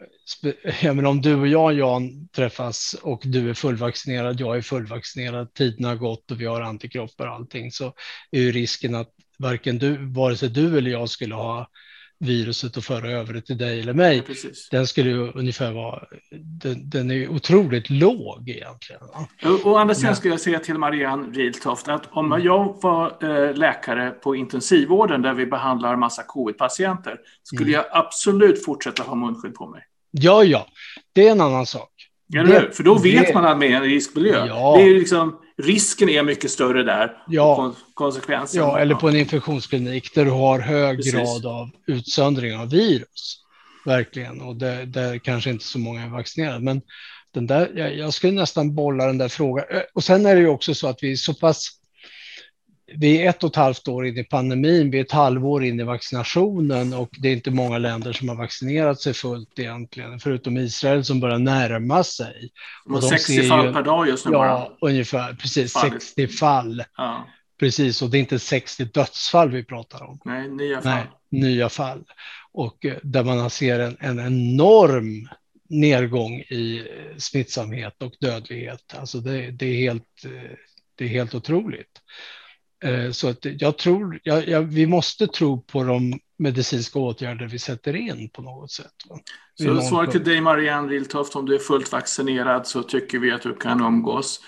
ja, men om du och jag, Jan, träffas och du är fullvaccinerad, jag är fullvaccinerad, tiden har gått och vi har antikroppar och allting, så är ju risken att varken du, vare sig du eller jag skulle ha viruset och föra över det till dig eller mig, ja, den skulle ju ungefär vara, den, den är otroligt låg egentligen. Och, andra sidan skulle jag säga till Marianne Riltoft att om mm. jag var eh, läkare på intensivvården där vi behandlar massa covid-patienter, skulle mm. jag absolut fortsätta ha munskydd på mig. Ja, ja, det är en annan sak. Ja, det, För då vet det, man att med en riskmiljö. Ja. Det är liksom, risken är mycket större där. Ja, konsekvensen. Ja, eller på en infektionsklinik där du har hög Precis. grad av utsöndring av virus. Verkligen, och där, där kanske inte så många är vaccinerade. Men den där, jag, jag skulle nästan bolla den där frågan. Och sen är det ju också så att vi är så pass vi är ett och ett halvt år in i pandemin, vi är ett halvår in i vaccinationen och det är inte många länder som har vaccinerat sig fullt egentligen, förutom Israel som börjar närma sig. Och 60 fall ju, per dag just nu Ja, bara. ungefär, precis, fall. 60 fall. Ja. Precis, och det är inte 60 dödsfall vi pratar om. Nej, nya fall. Nej, nya fall. Och eh, där man ser en, en enorm nedgång i eh, smittsamhet och dödlighet. Alltså det, det, är, helt, eh, det är helt otroligt. Eh, så att jag tror, jag, jag, vi måste tro på de medicinska åtgärder vi sätter in på något sätt. Så svaret till dig Marianne Wiltoft, om du är fullt vaccinerad så tycker vi att du kan umgås.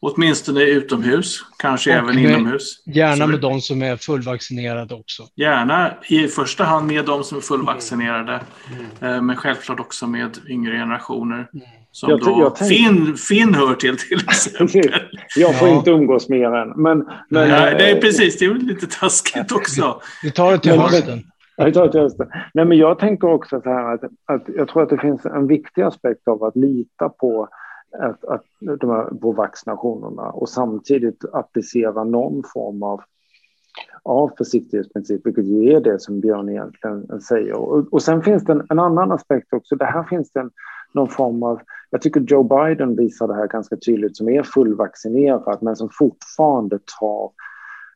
Åtminstone utomhus, kanske och även med, inomhus. Gärna med de som är fullvaccinerade också. Gärna i första hand med de som är fullvaccinerade. Mm. Mm. Men självklart också med yngre generationer. Mm. Som jag, då jag Finn, Finn hör till till exempel. jag får ja. inte umgås med er än. Men, men, ja, det är precis, det är lite taskigt också. Vi tar det till hösten. Jag tar till hösten. Nej, men jag tänker också så här att, att jag tror att det finns en viktig aspekt av att lita på att, att de här, på vaccinationerna och samtidigt applicera någon form av, av försiktighetsprincip, vilket ju är det som Björn egentligen säger. Och, och sen finns det en, en, annan aspekt också. Det här finns det en, någon form av, jag tycker Joe Biden visar det här ganska tydligt, som är fullvaccinerad men som fortfarande tar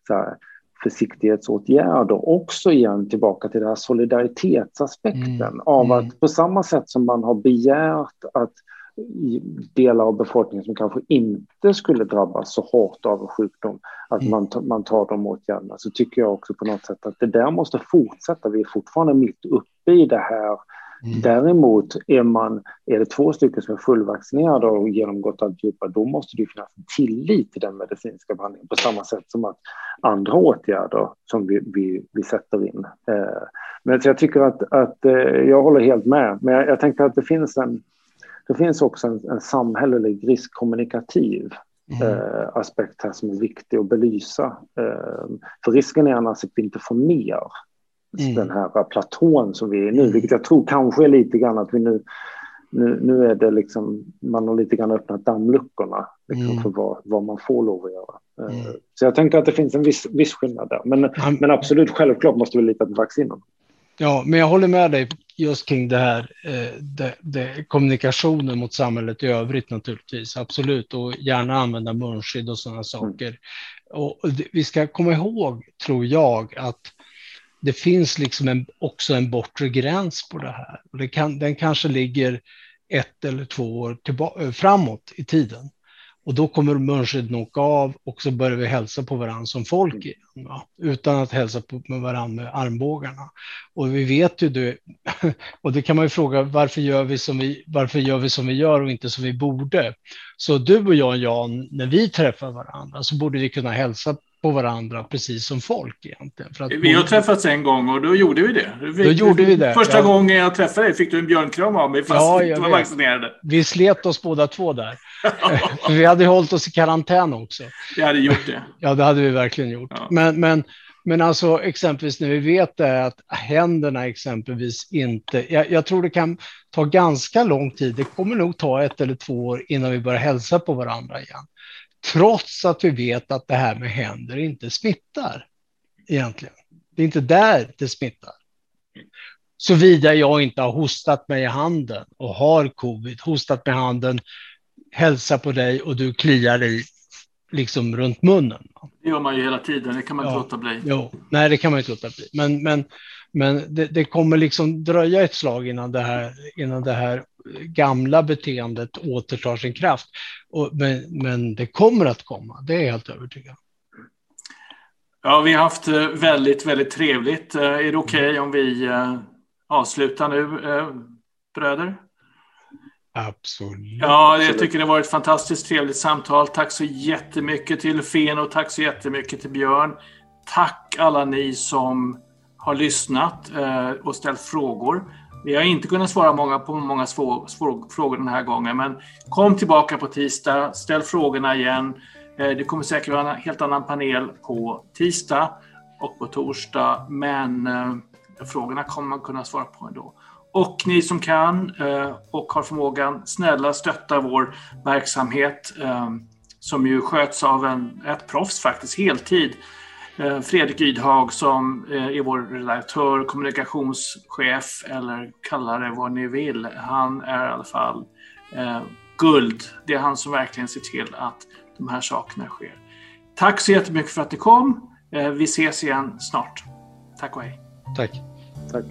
så här, försiktighetsåtgärder också igen tillbaka till den här solidaritetsaspekten mm. av mm. att på samma sätt som man har begärt att delar av befolkningen som kanske inte skulle drabbas så hårt av en sjukdom, att mm. man, man tar de åtgärderna, så tycker jag också på något sätt att det där måste fortsätta. Vi är fortfarande mitt uppe i det här. Mm. Däremot är, man, är det två stycken som är fullvaccinerade och genomgått alltihopa, då måste det finnas en tillit till den medicinska behandlingen på samma sätt som att andra åtgärder som vi, vi, vi sätter in. Eh, men jag tycker att, att eh, jag håller helt med, men jag, jag tänker att det finns en det finns också en, en samhällelig riskkommunikativ mm. eh, aspekt här som är viktig att belysa. Eh, för risken är annars att vi inte får ner mm. den här platån som vi är nu, mm. vilket jag tror kanske är lite grann att vi nu nu, nu är det liksom, man har lite grann öppnat dammluckorna liksom, mm. för vad, vad man får lov att göra. Eh, mm. Så jag tänker att det finns en viss, viss skillnad där. Men, mm. men absolut, självklart måste vi lita på vaccinen. Ja, men jag håller med dig just kring det här, eh, det, det, kommunikationen mot samhället i övrigt naturligtvis, absolut, och gärna använda munskydd och sådana mm. saker. Och, och det, vi ska komma ihåg, tror jag, att det finns liksom en, också en bortre gräns på det här. Och det kan, den kanske ligger ett eller två år tillbaka, framåt i tiden. Och då kommer munskydden åka av och så börjar vi hälsa på varandra som folk mm. igen, va? utan att hälsa på med varandra med armbågarna. Och vi vet ju det, och det kan man ju fråga varför gör vi som vi, varför gör vi som vi gör och inte som vi borde? Så du och jag, Jan, när vi träffar varandra så borde vi kunna hälsa på varandra precis som folk egentligen. För att vi har träffats en gång och då gjorde vi det. Vi, då gjorde vi det. Första ja. gången jag träffade dig fick du en björnkram av mig fast ja, du var vaccinerade. Vi slet oss båda två där. vi hade hållit oss i karantän också. Vi hade gjort det. ja, det hade vi verkligen gjort. Ja. Men, men, men alltså exempelvis när vi vet det att händerna exempelvis inte, jag, jag, tror det kan ta ganska lång tid, det kommer nog ta ett eller två år innan vi börjar hälsa på varandra igen. Trots att vi vet att det här med händer inte smittar egentligen. Det är inte där det smittar. Såvida jag inte har hostat mig i handen och har covid, hostat med handen, hälsar på dig och du kliar dig liksom runt munnen. Det gör man ju hela tiden, det kan man inte ja. låta bli. Jo, nej, det kan man inte låta bli. Men, men, men det, det, kommer liksom dröja ett slag innan det här, innan det här gamla beteendet återtar sin kraft. Och, men, men det kommer att komma, det är jag helt övertygad Ja, vi har haft eh, väldigt, väldigt trevligt. Eh, är det okej okay om vi eh, avslutar nu, bröder? Absolut. Ja, jag tycker det var ett fantastiskt trevligt samtal. Tack så jättemycket till Fen och tack så jättemycket till Björn. Tack alla ni som har lyssnat eh, och ställt frågor. Vi har inte kunnat svara många på många svår, svår, frågor den här gången, men kom tillbaka på tisdag, ställ frågorna igen. Eh, det kommer säkert vara en helt annan panel på tisdag och på torsdag, men eh, frågorna kommer man kunna svara på ändå. Och ni som kan eh, och har förmågan, snälla stötta vår verksamhet eh, som ju sköts av en, ett proffs faktiskt, heltid. Eh, Fredrik Ydhag som eh, är vår redaktör, kommunikationschef eller kalla det vad ni vill. Han är i alla fall eh, guld. Det är han som verkligen ser till att de här sakerna sker. Tack så jättemycket för att ni kom. Vi ses igen snart. Tack och hej. Tack. Tack.